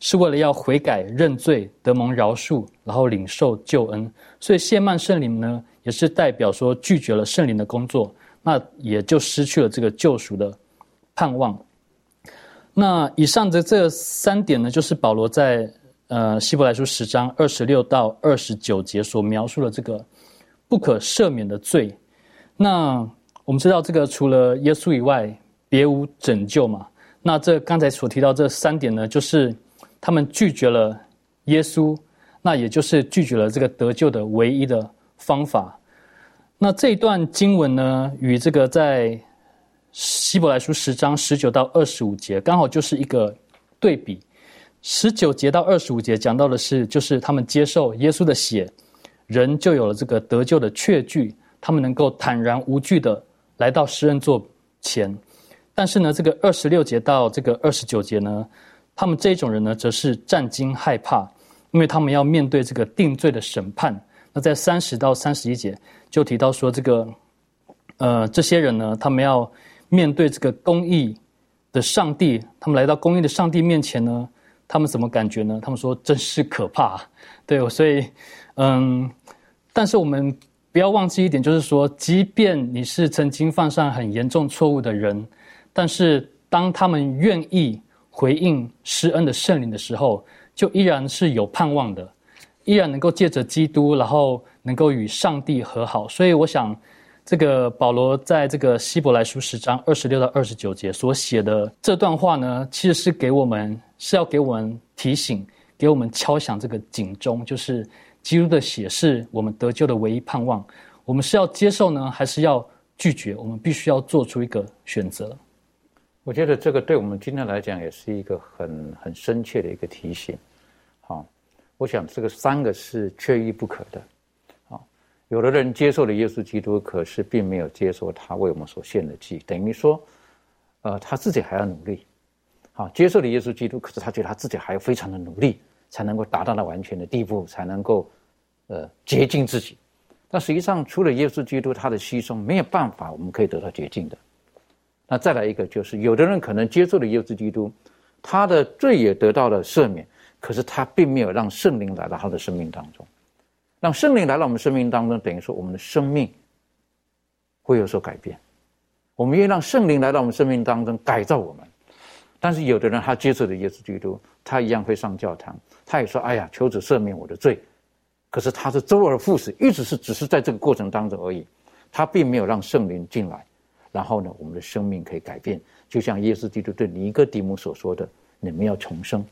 是为了要悔改认罪，得蒙饶恕，然后领受救恩。所以谢曼圣灵呢，也是代表说拒绝了圣灵的工作，那也就失去了这个救赎的盼望。那以上的这三点呢，就是保罗在呃希伯来书十章二十六到二十九节所描述的这个不可赦免的罪。那我们知道，这个除了耶稣以外，别无拯救嘛。那这刚才所提到这三点呢，就是他们拒绝了耶稣，那也就是拒绝了这个得救的唯一的方法。那这一段经文呢，与这个在希伯来书十章十九到二十五节，刚好就是一个对比。十九节到二十五节讲到的是，就是他们接受耶稣的血，人就有了这个得救的确据，他们能够坦然无惧的。来到诗人座前，但是呢，这个二十六节到这个二十九节呢，他们这种人呢，则是战惊害怕，因为他们要面对这个定罪的审判。那在三十到三十一节就提到说，这个呃，这些人呢，他们要面对这个公义的上帝，他们来到公义的上帝面前呢，他们怎么感觉呢？他们说真是可怕，对，所以嗯，但是我们。不要忘记一点，就是说，即便你是曾经犯上很严重错误的人，但是当他们愿意回应施恩的圣灵的时候，就依然是有盼望的，依然能够借着基督，然后能够与上帝和好。所以，我想，这个保罗在这个希伯来书十章二十六到二十九节所写的这段话呢，其实是给我们是要给我们提醒，给我们敲响这个警钟，就是。基督的血是我们得救的唯一盼望，我们是要接受呢，还是要拒绝？我们必须要做出一个选择。我觉得这个对我们今天来讲也是一个很很深切的一个提醒。好，我想这个三个是缺一不可的。好，有的人接受了耶稣基督，可是并没有接受他为我们所献的祭，等于说，呃，他自己还要努力。好，接受了耶稣基督，可是他觉得他自己还要非常的努力。才能够达到那完全的地步，才能够，呃，洁净自己。但实际上，除了耶稣基督他的牺牲，没有办法我们可以得到洁净的。那再来一个，就是有的人可能接受了耶稣基督，他的罪也得到了赦免，可是他并没有让圣灵来到他的生命当中。让圣灵来到我们生命当中，等于说我们的生命会有所改变。我们愿意让圣灵来到我们生命当中改造我们。但是有的人他接受了耶稣基督，他一样会上教堂。他也说：“哎呀，求主赦免我的罪。”可是他是周而复始，一直是只是在这个过程当中而已，他并没有让圣灵进来。然后呢，我们的生命可以改变，就像耶稣基督对尼哥底母所说的：“你们要重生。”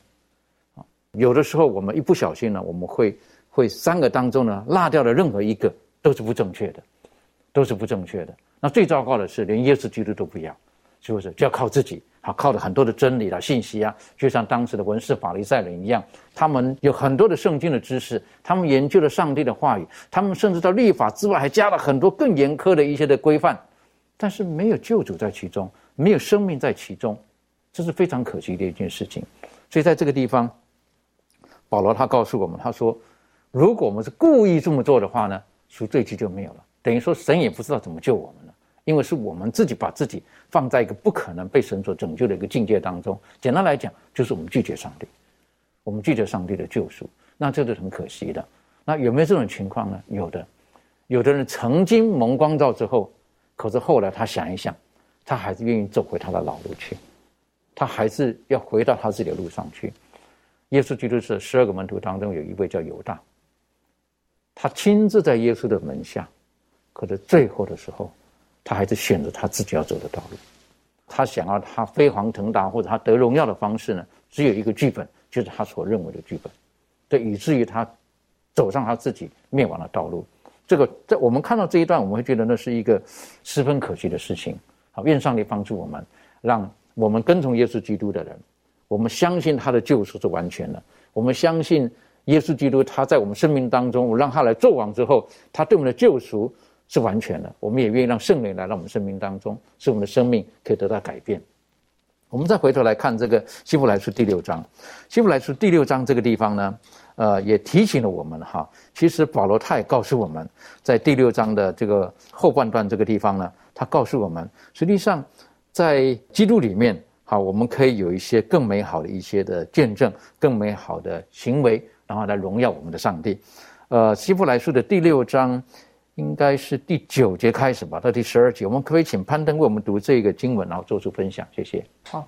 啊，有的时候我们一不小心呢，我们会会三个当中呢落掉了任何一个都是不正确的，都是不正确的。那最糟糕的是连耶稣基督都不要，是不是？就要靠自己。好，靠着很多的真理啦信息啊，就像当时的文士法利赛人一样，他们有很多的圣经的知识，他们研究了上帝的话语，他们甚至到律法之外还加了很多更严苛的一些的规范，但是没有救主在其中，没有生命在其中，这是非常可惜的一件事情。所以在这个地方，保罗他告诉我们，他说，如果我们是故意这么做的话呢，赎罪期就没有了，等于说神也不知道怎么救我们了。因为是我们自己把自己放在一个不可能被神所拯救的一个境界当中。简单来讲，就是我们拒绝上帝，我们拒绝上帝的救赎，那这是很可惜的。那有没有这种情况呢？有的，有的人曾经蒙光照之后，可是后来他想一想，他还是愿意走回他的老路去，他还是要回到他自己的路上去。耶稣基督是十二个门徒当中有一位叫犹大，他亲自在耶稣的门下，可是最后的时候。他还是选择他自己要走的道路，他想要他飞黄腾达或者他得荣耀的方式呢？只有一个剧本，就是他所认为的剧本，对，以至于他走上他自己灭亡的道路。这个在我们看到这一段，我们会觉得那是一个十分可惜的事情。好，愿上帝帮助我们，让我们跟从耶稣基督的人，我们相信他的救赎是完全的，我们相信耶稣基督他在我们生命当中，我让他来做王之后，他对我们的救赎。是完全的，我们也愿意让圣灵来到我们生命当中，使我们的生命可以得到改变。我们再回头来看这个希伯来书第六章，希伯来书第六章这个地方呢，呃，也提醒了我们哈。其实保罗他也告诉我们，在第六章的这个后半段这个地方呢，他告诉我们，实际上在基督里面，好，我们可以有一些更美好的一些的见证，更美好的行为，然后来荣耀我们的上帝。呃，希伯来书的第六章应该是第九节开始吧，到第十二节，我们可不可以请攀登为我们读这个经文，然后做出分享？谢谢。好。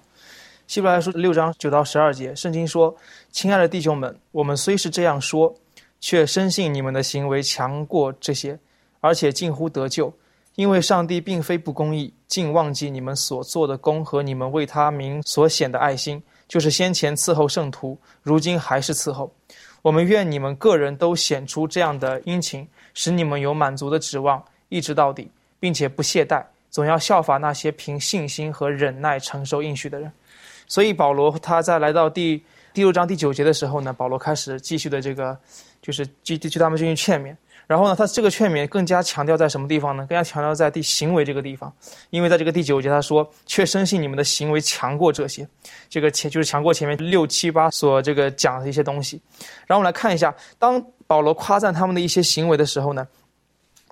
希伯来书六章九到十二节，圣经说：“亲爱的弟兄们，我们虽是这样说，却深信你们的行为强过这些，而且近乎得救。因为上帝并非不公义，竟忘记你们所做的功和你们为他名所显的爱心，就是先前伺候圣徒，如今还是伺候。我们愿你们个人都显出这样的殷勤，使你们有满足的指望，一直到底，并且不懈怠，总要效法那些凭信心和忍耐承受应许的人。”所以保罗他在来到第第六章第九节的时候呢，保罗开始继续的这个，就是继继续他们进行劝勉。然后呢，他这个劝勉更加强调在什么地方呢？更加强调在第行为这个地方。因为在这个第九节他说：“却深信你们的行为强过这些。”这个前就是强过前面六七八所这个讲的一些东西。然后我们来看一下，当保罗夸赞他们的一些行为的时候呢。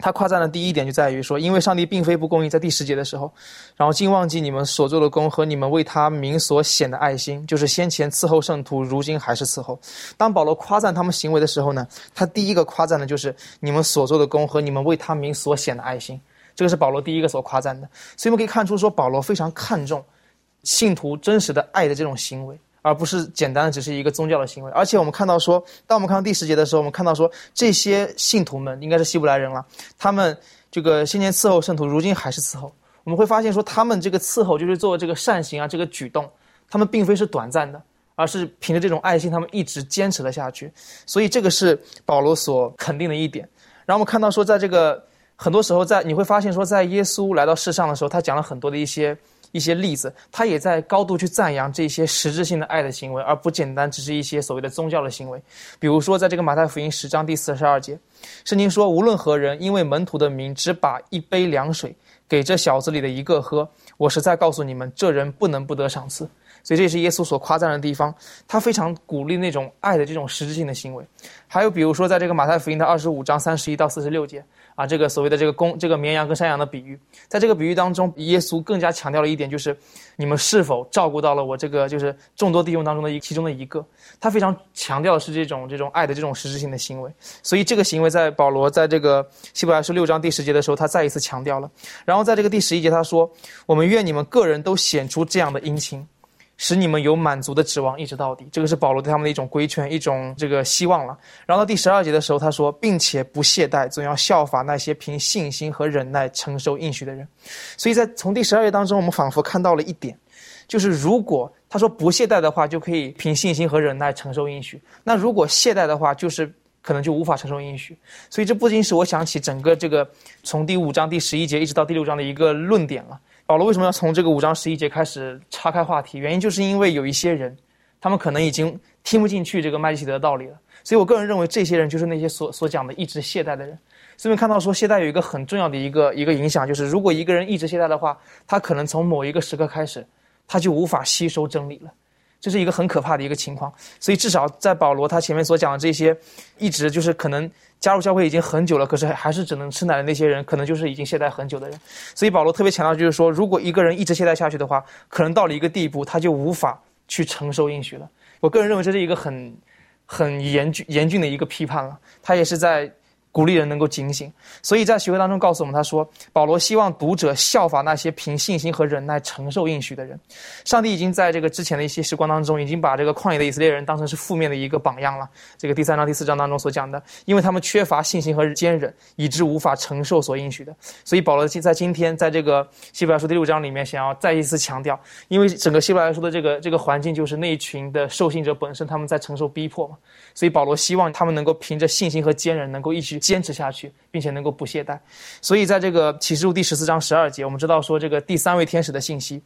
他夸赞的第一点就在于说，因为上帝并非不公义，在第十节的时候，然后竟忘记你们所做的功和你们为他名所显的爱心，就是先前伺候圣徒，如今还是伺候。当保罗夸赞他们行为的时候呢，他第一个夸赞的就是你们所做的功和你们为他名所显的爱心，这个是保罗第一个所夸赞的。所以我们可以看出，说保罗非常看重信徒真实的爱的这种行为。而不是简单的只是一个宗教的行为，而且我们看到说，当我们看到第十节的时候，我们看到说这些信徒们应该是希伯来人了，他们这个先前伺候圣徒，如今还是伺候。我们会发现说，他们这个伺候就是做这个善行啊，这个举动，他们并非是短暂的，而是凭着这种爱心，他们一直坚持了下去。所以这个是保罗所肯定的一点。然后我们看到说，在这个很多时候，在你会发现说，在耶稣来到世上的时候，他讲了很多的一些。一些例子，他也在高度去赞扬这些实质性的爱的行为，而不简单只是一些所谓的宗教的行为。比如说，在这个马太福音十章第四十二节，圣经说：“无论何人，因为门徒的名，只把一杯凉水给这小子里的一个喝，我实在告诉你们，这人不能不得赏赐。”所以这也是耶稣所夸赞的地方，他非常鼓励那种爱的这种实质性的行为。还有比如说，在这个马太福音的二十五章三十一到四十六节。啊，这个所谓的这个公这个绵羊跟山羊的比喻，在这个比喻当中，耶稣更加强调了一点，就是你们是否照顾到了我这个就是众多弟兄当中的一其中的一个。他非常强调的是这种这种爱的这种实质性的行为。所以这个行为在保罗在这个希伯来书六章第十节的时候，他再一次强调了。然后在这个第十一节他说：“我们愿你们个人都显出这样的殷勤。”使你们有满足的指望一直到底，这个是保罗对他们的一种规劝，一种这个希望了。然后到第十二节的时候，他说，并且不懈怠，总要效法那些凭信心和忍耐承受应许的人。所以在从第十二节当中，我们仿佛看到了一点，就是如果他说不懈怠的话，就可以凭信心和忍耐承受应许；那如果懈怠的话，就是可能就无法承受应许。所以这不仅是我想起整个这个从第五章第十一节一直到第六章的一个论点了。保罗为什么要从这个五章十一节开始岔开话题？原因就是因为有一些人，他们可能已经听不进去这个麦基洗德的道理了。所以我个人认为，这些人就是那些所所讲的一直懈怠的人。所以看到说，懈怠有一个很重要的一个一个影响，就是如果一个人一直懈怠的话，他可能从某一个时刻开始，他就无法吸收真理了。这是一个很可怕的一个情况，所以至少在保罗他前面所讲的这些，一直就是可能加入教会已经很久了，可是还是只能吃奶的那些人，可能就是已经懈怠很久的人。所以保罗特别强调，就是说，如果一个人一直懈怠下去的话，可能到了一个地步，他就无法去承受应许了。我个人认为这是一个很很严峻严峻的一个批判了，他也是在。鼓励人能够警醒，所以在学会当中告诉我们，他说保罗希望读者效法那些凭信心和忍耐承受应许的人。上帝已经在这个之前的一些时光当中，已经把这个旷野的以色列人当成是负面的一个榜样了。这个第三章、第四章当中所讲的，因为他们缺乏信心和坚忍，以致无法承受所应许的。所以保罗在今天在这个希伯来书第六章里面，想要再一次强调，因为整个希伯来书的这个这个环境就是那一群的受信者本身他们在承受逼迫嘛，所以保罗希望他们能够凭着信心和坚忍，能够一起。坚持下去，并且能够不懈怠，所以在这个启示录第十四章十二节，我们知道说这个第三位天使的信息，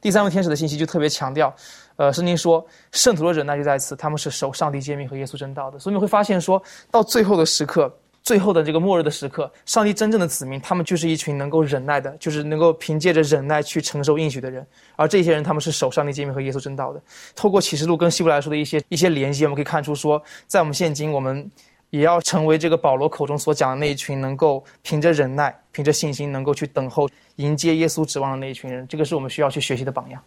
第三位天使的信息就特别强调，呃，圣经说圣徒的忍耐就在此，他们是守上帝诫命和耶稣真道的。所以你会发现说到最后的时刻，最后的这个末日的时刻，上帝真正的子民，他们就是一群能够忍耐的，就是能够凭借着忍耐去承受应许的人。而这些人，他们是守上帝诫命和耶稣真道的。透过启示录跟希伯来书的一些一些连接，我们可以看出说，在我们现今我们。也要成为这个保罗口中所讲的那一群，能够凭着忍耐、凭着信心，能够去等候迎接耶稣指望的那一群人。这个是我们需要去学习的榜样。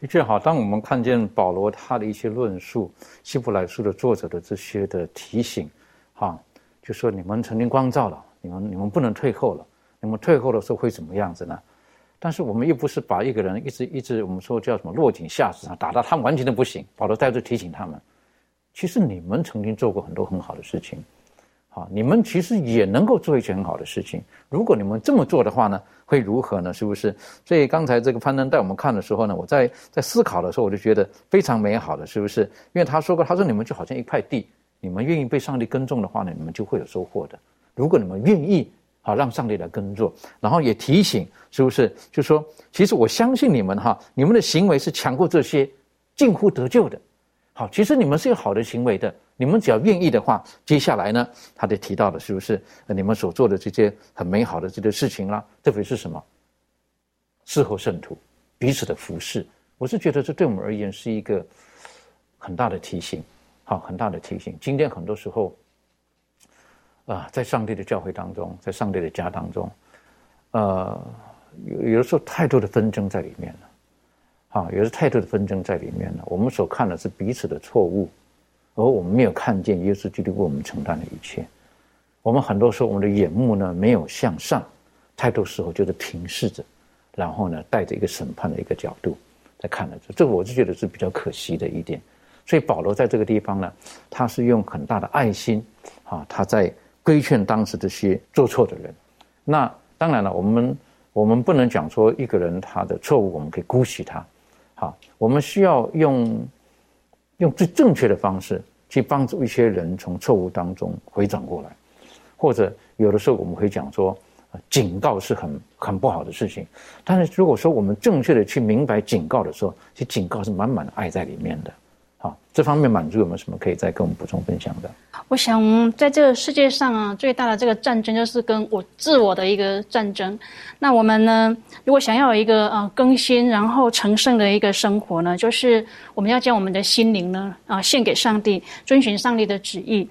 的确好，当我们看见保罗他的一些论述，希伯来书的作者的这些的提醒，哈，就说你们曾经光照了，你们你们不能退后了，你们退后的时候会怎么样子呢？但是我们又不是把一个人一直一直我们说叫什么落井下石啊，打到他完全都不行。保罗在这提醒他们，其实你们曾经做过很多很好的事情，好，你们其实也能够做一些很好的事情。如果你们这么做的话呢？会如何呢？是不是？所以刚才这个攀登带我们看的时候呢，我在在思考的时候，我就觉得非常美好的，是不是？因为他说过，他说你们就好像一块地，你们愿意被上帝耕种的话呢，你们就会有收获的。如果你们愿意，好让上帝来耕作，然后也提醒，是不是？就说其实我相信你们哈，你们的行为是强过这些近乎得救的。好，其实你们是有好的行为的。你们只要愿意的话，接下来呢，他就提到的是不是你们所做的这些很美好的这些事情啦？特别是什么？事后圣徒彼此的服侍，我是觉得这对我们而言是一个很大的提醒，好，很大的提醒。今天很多时候啊，在上帝的教会当中，在上帝的家当中，呃，有有的时候太多的纷争在里面了，啊，有的太多的纷争在里面了。我们所看的是彼此的错误。而我们没有看见耶稣基督为我们承担的一切，我们很多时候我们的眼目呢没有向上，太多时候就是平视着，然后呢带着一个审判的一个角度在看着这，这个我就觉得是比较可惜的一点。所以保罗在这个地方呢，他是用很大的爱心啊，他在规劝当时这些做错的人。那当然了，我们我们不能讲说一个人他的错误我们可以姑息他，啊，我们需要用。用最正确的方式去帮助一些人从错误当中回转过来，或者有的时候我们会讲说，警告是很很不好的事情。但是如果说我们正确的去明白警告的时候，其实警告是满满的爱在里面的。好，这方面满足有没有什么可以再跟我们补充分享的？我想在这个世界上啊，最大的这个战争就是跟我自我的一个战争。那我们呢，如果想要有一个呃更新然后成圣的一个生活呢，就是我们要将我们的心灵呢啊献给上帝，遵循上帝的旨意。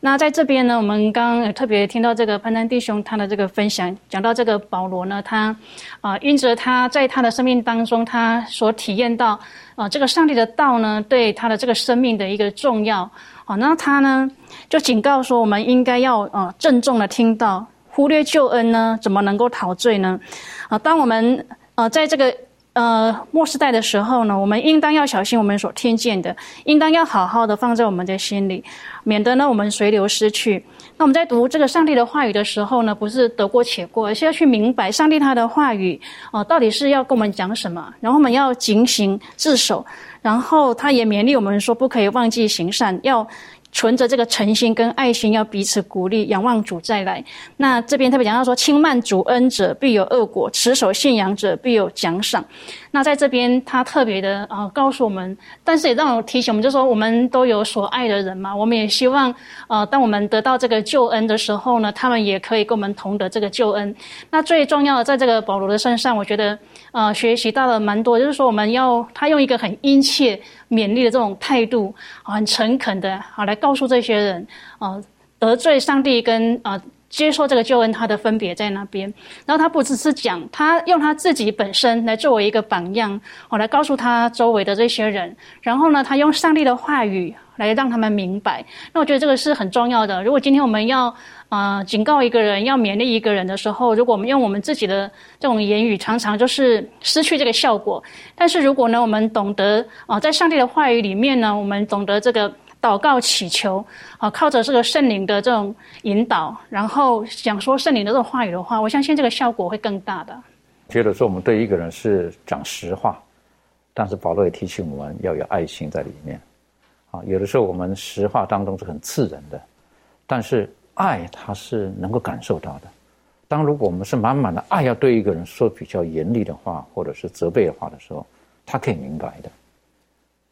那在这边呢，我们刚刚也特别听到这个潘丹弟兄他的这个分享，讲到这个保罗呢，他啊因着他在他的生命当中他所体验到。啊，这个上帝的道呢，对他的这个生命的一个重要啊，那他呢就警告说，我们应该要啊郑重的听到，忽略救恩呢，怎么能够陶醉呢？啊，当我们呃在这个呃末世代的时候呢，我们应当要小心我们所听见的，应当要好好的放在我们的心里，免得呢我们随流失去。那我们在读这个上帝的话语的时候呢，不是得过且过，而是要去明白上帝他的话语哦，到底是要跟我们讲什么。然后我们要警醒自首，然后他也勉励我们说，不可以忘记行善，要。存着这个诚心跟爱心，要彼此鼓励，仰望主再来。那这边特别讲到说，轻慢主恩者必有恶果，持守信仰者必有奖赏。那在这边他特别的啊告诉我们，但是也让我提醒我们，就说我们都有所爱的人嘛，我们也希望呃，当我们得到这个救恩的时候呢，他们也可以跟我们同得这个救恩。那最重要的，在这个保罗的身上，我觉得呃学习到了蛮多，就是说我们要他用一个很殷切。勉励的这种态度啊，很诚恳的啊，来告诉这些人啊，得罪上帝跟啊接受这个救恩，他的分别在那边。然后他不只是讲，他用他自己本身来作为一个榜样，我来告诉他周围的这些人。然后呢，他用上帝的话语来让他们明白。那我觉得这个是很重要的。如果今天我们要。啊，警告一个人，要勉励一个人的时候，如果我们用我们自己的这种言语，常常就是失去这个效果。但是如果呢，我们懂得啊，在上帝的话语里面呢，我们懂得这个祷告祈求啊，靠着这个圣灵的这种引导，然后讲说圣灵的这种话语的话，我相信这个效果会更大的。觉得说我们对一个人是讲实话，但是保罗也提醒我们要有爱心在里面。啊，有的时候我们实话当中是很刺人的，但是。爱他是能够感受到的。当如果我们是满满的爱，要对一个人说比较严厉的话，或者是责备的话的时候，他可以明白的。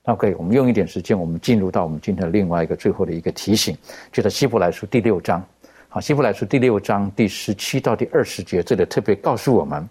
OK，我们用一点时间，我们进入到我们今天的另外一个最后的一个提醒，就在希伯来书第六章。好，希伯来书第六章第十七到第二十节，这里特别告诉我们，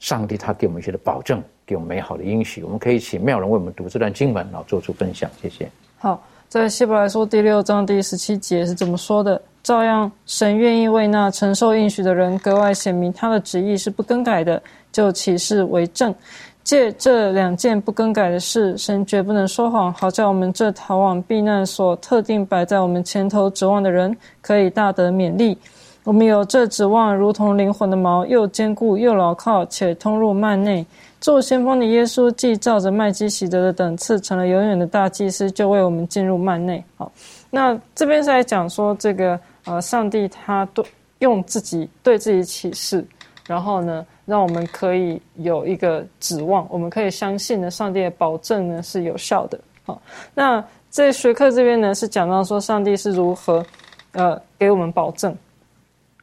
上帝他给我们一些的保证，给我们美好的应许。我们可以请妙人为我们读这段经文，然后做出分享。谢谢。好。在希伯来书第六章第十七节是这么说的：照样，神愿意为那承受应许的人格外显明他的旨意是不更改的，就启示为证。借这两件不更改的事，神绝不能说谎，好叫我们这逃往避难所、特定摆在我们前头指望的人，可以大得勉励。我们有这指望，如同灵魂的锚，又坚固又牢靠，且通入幔内。做先锋的耶稣，既照着麦基喜德的等次，成了永远的大祭司，就为我们进入幔内。好，那这边是在讲说，这个呃，上帝他对用自己对自己启示，然后呢，让我们可以有一个指望，我们可以相信呢，上帝的保证呢是有效的。好，那在学课这边呢，是讲到说，上帝是如何呃给我们保证。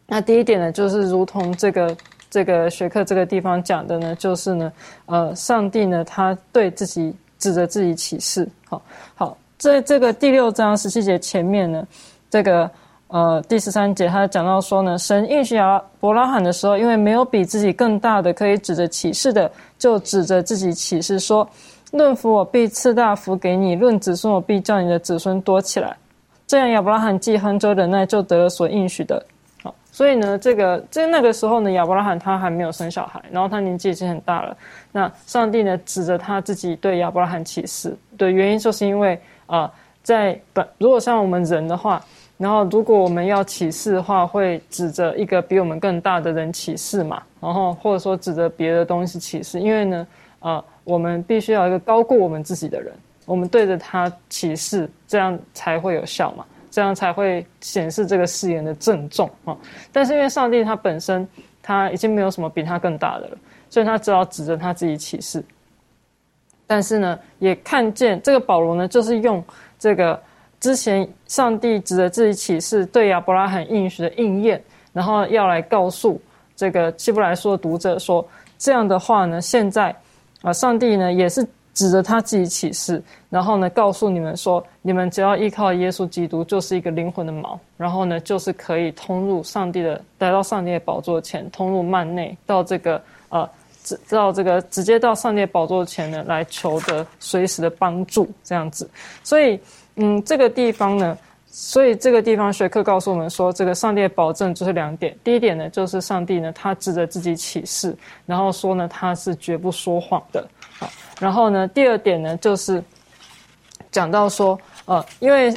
那第一点呢，就是如同这个这个学科这个地方讲的呢，就是呢，呃，上帝呢，他对自己指着自己启示，好，好，在这个第六章十七节前面呢，这个呃第十三节他讲到说呢，神应许亚伯拉罕的时候，因为没有比自己更大的可以指着启示的，就指着自己启示说，论福我必赐大福给你，论子孙我必叫你的子孙多起来，这样亚伯拉罕既恒久忍耐，就得了所应许的。所以呢，这个在那个时候呢，亚伯拉罕他还没有生小孩，然后他年纪已经很大了。那上帝呢，指着他自己对亚伯拉罕启示的原因，就是因为啊，在本如果像我们人的话，然后如果我们要启示的话，会指着一个比我们更大的人启示嘛，然后或者说指着别的东西启示，因为呢，啊，我们必须要一个高过我们自己的人，我们对着他启示，这样才会有效嘛。这样才会显示这个誓言的郑重啊！但是因为上帝他本身他已经没有什么比他更大的了，所以他只好指着他自己启示。但是呢，也看见这个保罗呢，就是用这个之前上帝指着自己启示对亚伯拉罕应许的应验，然后要来告诉这个希伯来书的读者说，这样的话呢，现在啊，上帝呢也是。指着他自己启示，然后呢，告诉你们说，你们只要依靠耶稣基督，就是一个灵魂的锚，然后呢，就是可以通入上帝的，来到上帝的宝座前，通入幔内，到这个呃，直到这个直接到上帝的宝座前呢，来求得随时的帮助，这样子。所以，嗯，这个地方呢，所以这个地方学科告诉我们说，这个上帝的保证就是两点。第一点呢，就是上帝呢，他指着自己启示，然后说呢，他是绝不说谎的。然后呢，第二点呢，就是讲到说，呃，因为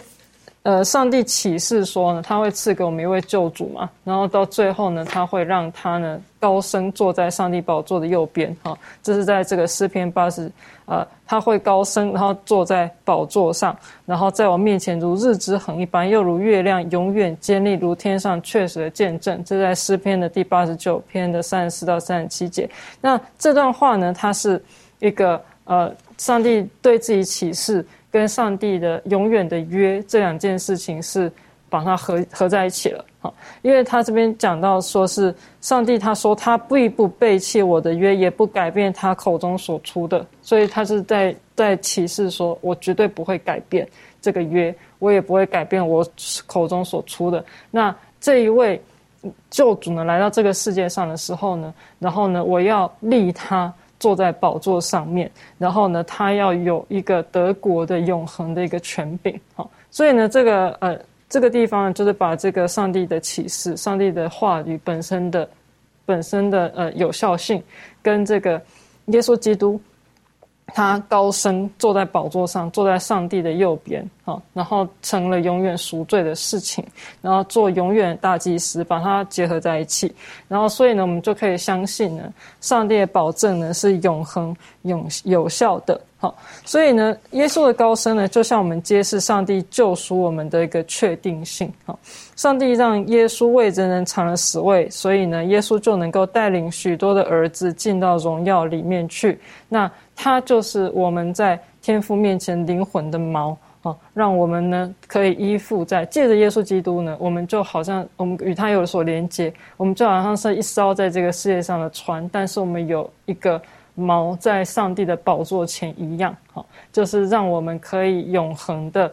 呃，上帝启示说呢，他会赐给我们一位救主嘛，然后到最后呢，他会让他呢高升坐在上帝宝座的右边，哈，这是在这个诗篇八十，呃，他会高升，然后坐在宝座上，然后在我面前如日之恒一般，又如月亮，永远坚立如天上确实的见证。这在诗篇的第八十九篇的三十四到三十七节。那这段话呢，它是一个。呃，上帝对自己启示跟上帝的永远的约这两件事情是把它合合在一起了好，因为他这边讲到说是上帝他说他必不背弃我的约，也不改变他口中所出的，所以他是在在启示说我绝对不会改变这个约，我也不会改变我口中所出的。那这一位救主呢来到这个世界上的时候呢，然后呢我要立他。坐在宝座上面，然后呢，他要有一个德国的永恒的一个权柄，好，所以呢，这个呃，这个地方就是把这个上帝的启示、上帝的话语本身的本身的呃有效性，跟这个耶稣基督。他高升坐在宝座上，坐在上帝的右边，啊，然后成了永远赎罪的事情，然后做永远大祭司，把它结合在一起，然后所以呢，我们就可以相信呢，上帝的保证呢是永恒、永有效的，好，所以呢，耶稣的高升呢，就像我们揭示上帝救赎我们的一个确定性，好，上帝让耶稣为人人尝了死位，所以呢，耶稣就能够带领许多的儿子进到荣耀里面去，那。他就是我们在天父面前灵魂的锚啊，让我们呢可以依附在借着耶稣基督呢，我们就好像我们与他有所连接，我们就好像是一艘在这个世界上的船，但是我们有一个锚在上帝的宝座前一样，好，就是让我们可以永恒的、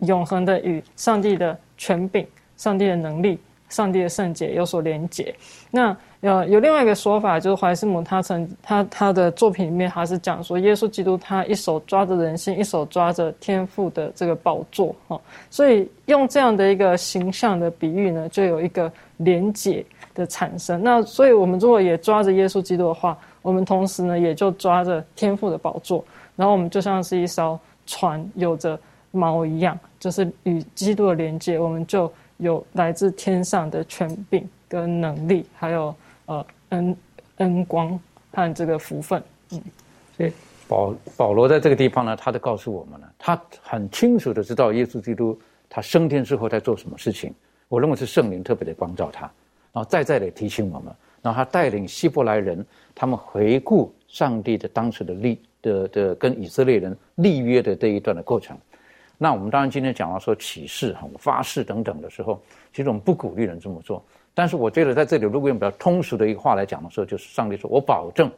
永恒的与上帝的权柄、上帝的能力，上帝的圣洁有所连结。那呃，有另外一个说法，就是怀斯姆他曾他他的作品里面，他是讲说，耶稣基督他一手抓着人心，一手抓着天赋的这个宝座哈，所以用这样的一个形象的比喻呢，就有一个连结的产生。那所以我们如果也抓着耶稣基督的话，我们同时呢也就抓着天赋的宝座，然后我们就像是一艘船，有着锚一样，就是与基督的连接，我们就有来自天上的权柄跟能力，还有。呃，恩恩光和这个福分，嗯，所以保保罗在这个地方呢，他就告诉我们了，他很清楚的知道耶稣基督他升天之后在做什么事情。我认为是圣灵特别的光照他，然后再再的提醒我们，然后他带领希伯来人他们回顾上帝的当时的立的的跟以色列人立约的这一段的过程。那我们当然今天讲到说启示哈发誓等等的时候，其实我们不鼓励人这么做。但是我觉得在这里，如果用比较通俗的一个话来讲的时候，就是上帝说：“我保证。”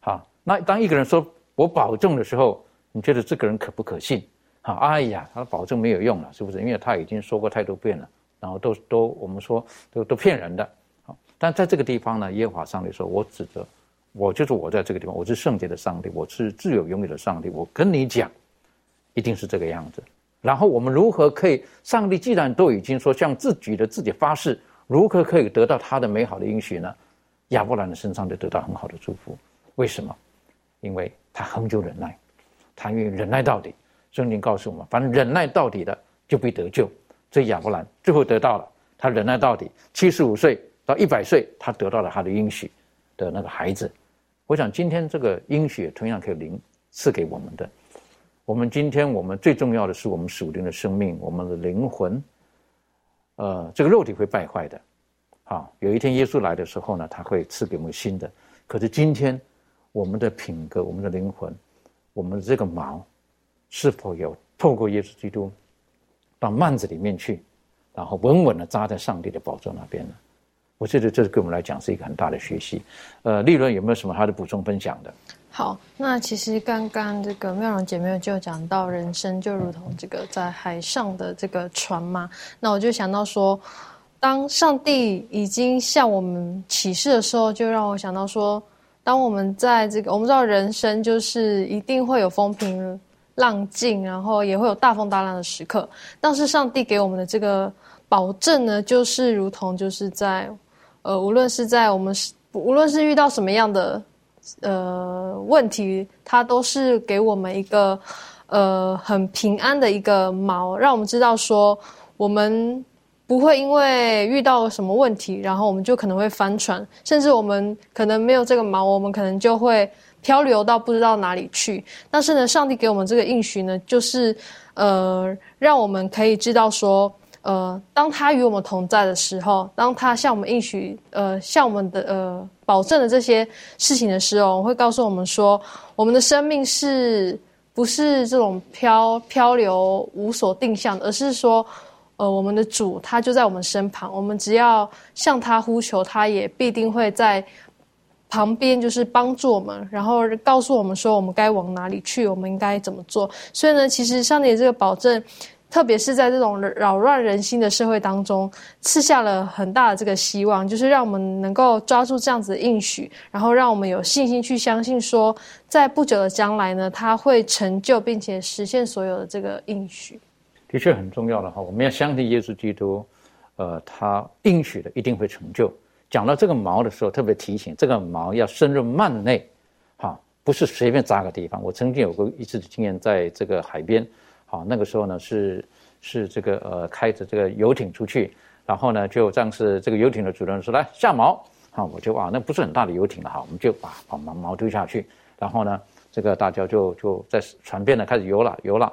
好，那当一个人说我保证的时候，你觉得这个人可不可信？好，哎呀，他的保证没有用了，是不是？因为他已经说过太多遍了，然后都都我们说都都骗人的。好，但在这个地方呢，耶和华上帝说：“我指着我就是我在这个地方，我是圣洁的上帝，我是自有永有的上帝。我跟你讲，一定是这个样子。”然后我们如何可以？上帝既然都已经说向自己的自己发誓，如何可以得到他的美好的应许呢？亚伯兰的身上就得到很好的祝福。为什么？因为他恒久忍耐，他愿意忍耐到底。圣经告诉我们，反正忍耐到底的就必得救。所以亚伯兰最后得到了，他忍耐到底，七十五岁到一百岁，他得到了他的应许的那个孩子。我想今天这个应许同样可以灵赐给我们的。我们今天，我们最重要的是我们属灵的生命，我们的灵魂。呃，这个肉体会败坏的，好，有一天耶稣来的时候呢，他会赐给我们新的。可是今天，我们的品格、我们的灵魂、我们的这个毛，是否有透过耶稣基督到幔子里面去，然后稳稳的扎在上帝的宝座那边呢？我觉得这是对我们来讲是一个很大的学习。呃，利润有没有什么他的补充分享的？好，那其实刚刚这个妙容姐妹就讲到，人生就如同这个在海上的这个船嘛。那我就想到说，当上帝已经向我们启示的时候，就让我想到说，当我们在这个我们知道人生就是一定会有风平浪静，然后也会有大风大浪的时刻。但是上帝给我们的这个保证呢，就是如同就是在呃，无论是在我们无论是遇到什么样的。呃，问题它都是给我们一个呃很平安的一个锚，让我们知道说我们不会因为遇到什么问题，然后我们就可能会翻船，甚至我们可能没有这个锚，我们可能就会漂流到不知道哪里去。但是呢，上帝给我们这个应许呢，就是呃，让我们可以知道说。呃，当他与我们同在的时候，当他向我们应许，呃，向我们的呃保证的这些事情的时候，会告诉我们说，我们的生命是不是这种漂漂流无所定向，而是说，呃，我们的主他就在我们身旁，我们只要向他呼求，他也必定会在旁边，就是帮助我们，然后告诉我们说，我们该往哪里去，我们应该怎么做。所以呢，其实上帝这个保证。特别是在这种扰乱人心的社会当中，赐下了很大的这个希望，就是让我们能够抓住这样子的应许，然后让我们有信心去相信，说在不久的将来呢，他会成就并且实现所有的这个应许。的确很重要的哈，我们要相信耶稣基督，呃，他应许的一定会成就。讲到这个毛的时候，特别提醒，这个毛要深入幔内，哈，不是随便扎个地方。我曾经有过一次经验，在这个海边。啊，那个时候呢是是这个呃开着这个游艇出去，然后呢就这样是这个游艇的主人说来下锚，啊我就啊那不是很大的游艇了哈，我们就把把锚锚丢下去，然后呢这个大家就就在船边呢开始游了游了，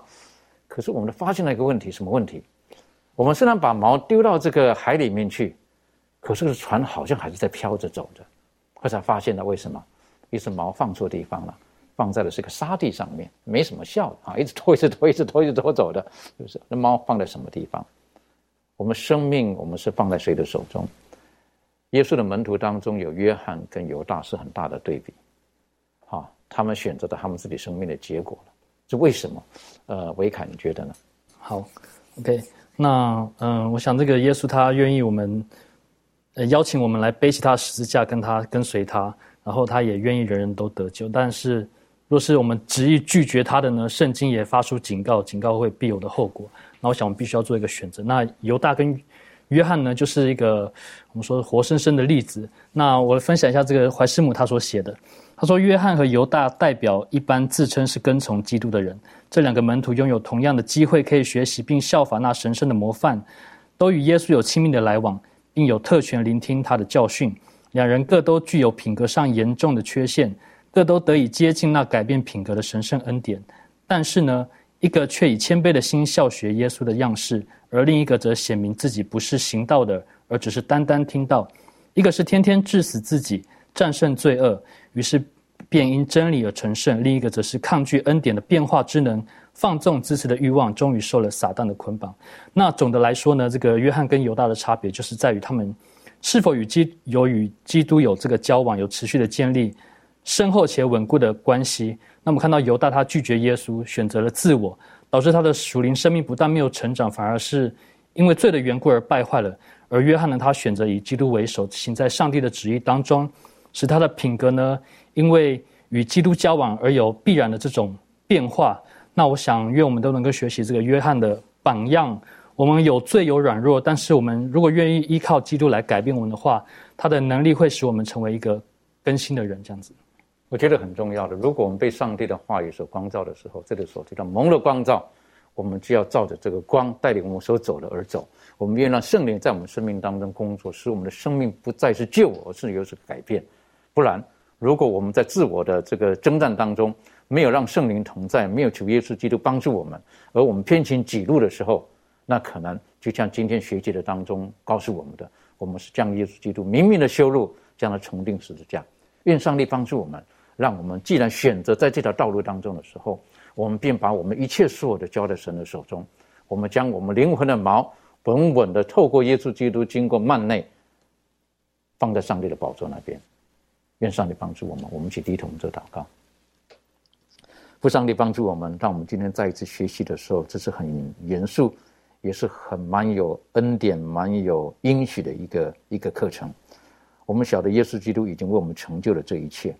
可是我们发现了一个问题，什么问题？我们虽然把锚丢到这个海里面去，可是船好像还是在飘着走着，后才发现了为什么？一是锚放错地方了。放在的是个沙地上面，没什么效啊，一直拖，一直拖，一直拖，一直拖走的，是不是？那猫放在什么地方？我们生命，我们是放在谁的手中？耶稣的门徒当中有约翰跟犹大，是很大的对比。好，他们选择了他们自己生命的结果了，是为什么？呃，维凯，你觉得呢？好，OK，那嗯，我想这个耶稣他愿意我们，呃，邀请我们来背起他十字架，跟他跟随他，然后他也愿意人人都得救。但是，若是我们执意拒绝他的呢？圣经也发出警告，警告会必有的后果。那我想我们必须要做一个选择。那犹大跟约翰呢，就是一个我们说活生生的例子。那我分享一下这个怀师母他所写的。他说：“约翰和犹大代表一般自称是跟从基督的人，这两个门徒拥有同样的机会可以学习并效法那神圣的模范，都与耶稣有亲密的来往，并有特权聆听他的教训。两人各都具有品格上严重的缺陷，各都得以接近那改变品格的神圣恩典。但是呢，一个却以谦卑的心效学耶稣的样式，而另一个则显明自己不是行道的，而只是单单听到。一个是天天致死自己，战胜罪恶。”于是，便因真理而成圣；另一个则是抗拒恩典的变化之能，放纵自私的欲望，终于受了撒旦的捆绑。那总的来说呢，这个约翰跟犹大的差别，就是在于他们是否与基有与基督有这个交往，有持续的建立深厚且稳固的关系。那我们看到犹大他拒绝耶稣，选择了自我，导致他的属灵生命不但没有成长，反而是因为罪的缘故而败坏了。而约翰呢，他选择以基督为首，行在上帝的旨意当中。使他的品格呢，因为与基督交往而有必然的这种变化。那我想，愿我们都能够学习这个约翰的榜样。我们有罪有软弱，但是我们如果愿意依靠基督来改变我们的话，他的能力会使我们成为一个更新的人。这样子，我觉得很重要的。如果我们被上帝的话语所光照的时候，这个时候就叫蒙了光照，我们就要照着这个光带领我们所走的而走。我们愿让圣灵在我们生命当中工作，使我们的生命不再是救，而是有所改变。不然，如果我们在自我的这个征战当中，没有让圣灵同在，没有求耶稣基督帮助我们，而我们偏行己路的时候，那可能就像今天学姐的当中告诉我们的，我们是将耶稣基督明明的修路，将他重定十字架。愿上帝帮助我们，让我们既然选择在这条道路当中的时候，我们便把我们一切所有的交在神的手中，我们将我们灵魂的锚稳稳的透过耶稣基督，经过幔内，放在上帝的宝座那边。愿上帝帮助我们，我们一起低头做祷告。父上帝帮助我们，让我们今天再一次学习的时候，这是很严肃，也是很蛮有恩典、蛮有应许的一个一个课程。我们晓得耶稣基督已经为我们成就了这一切，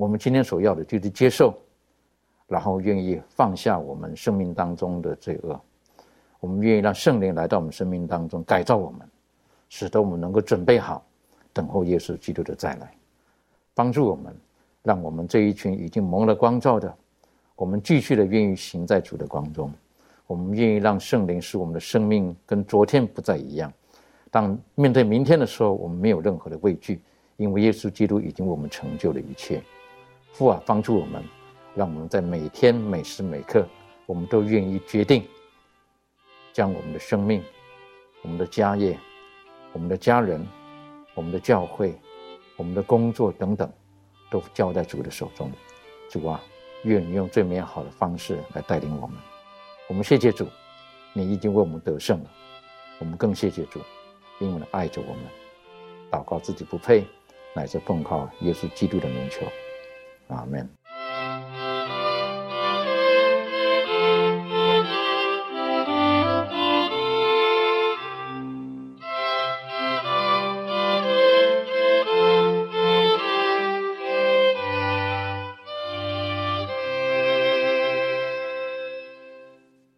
我们今天所要的就是接受，然后愿意放下我们生命当中的罪恶，我们愿意让圣灵来到我们生命当中改造我们，使得我们能够准备好等候耶稣基督的再来。帮助我们，让我们这一群已经蒙了光照的，我们继续的愿意行在主的光中。我们愿意让圣灵使我们的生命跟昨天不再一样。当面对明天的时候，我们没有任何的畏惧，因为耶稣基督已经为我们成就了一切。父啊，帮助我们，让我们在每天每时每刻，我们都愿意决定，将我们的生命、我们的家业、我们的家人、我们的教会。我们的工作等等，都交在主的手中。主啊，愿你用最美好的方式来带领我们。我们谢谢主，你已经为我们得胜了。我们更谢谢主，因为爱着我们。祷告自己不配，乃是奉靠耶稣基督的名求。阿门。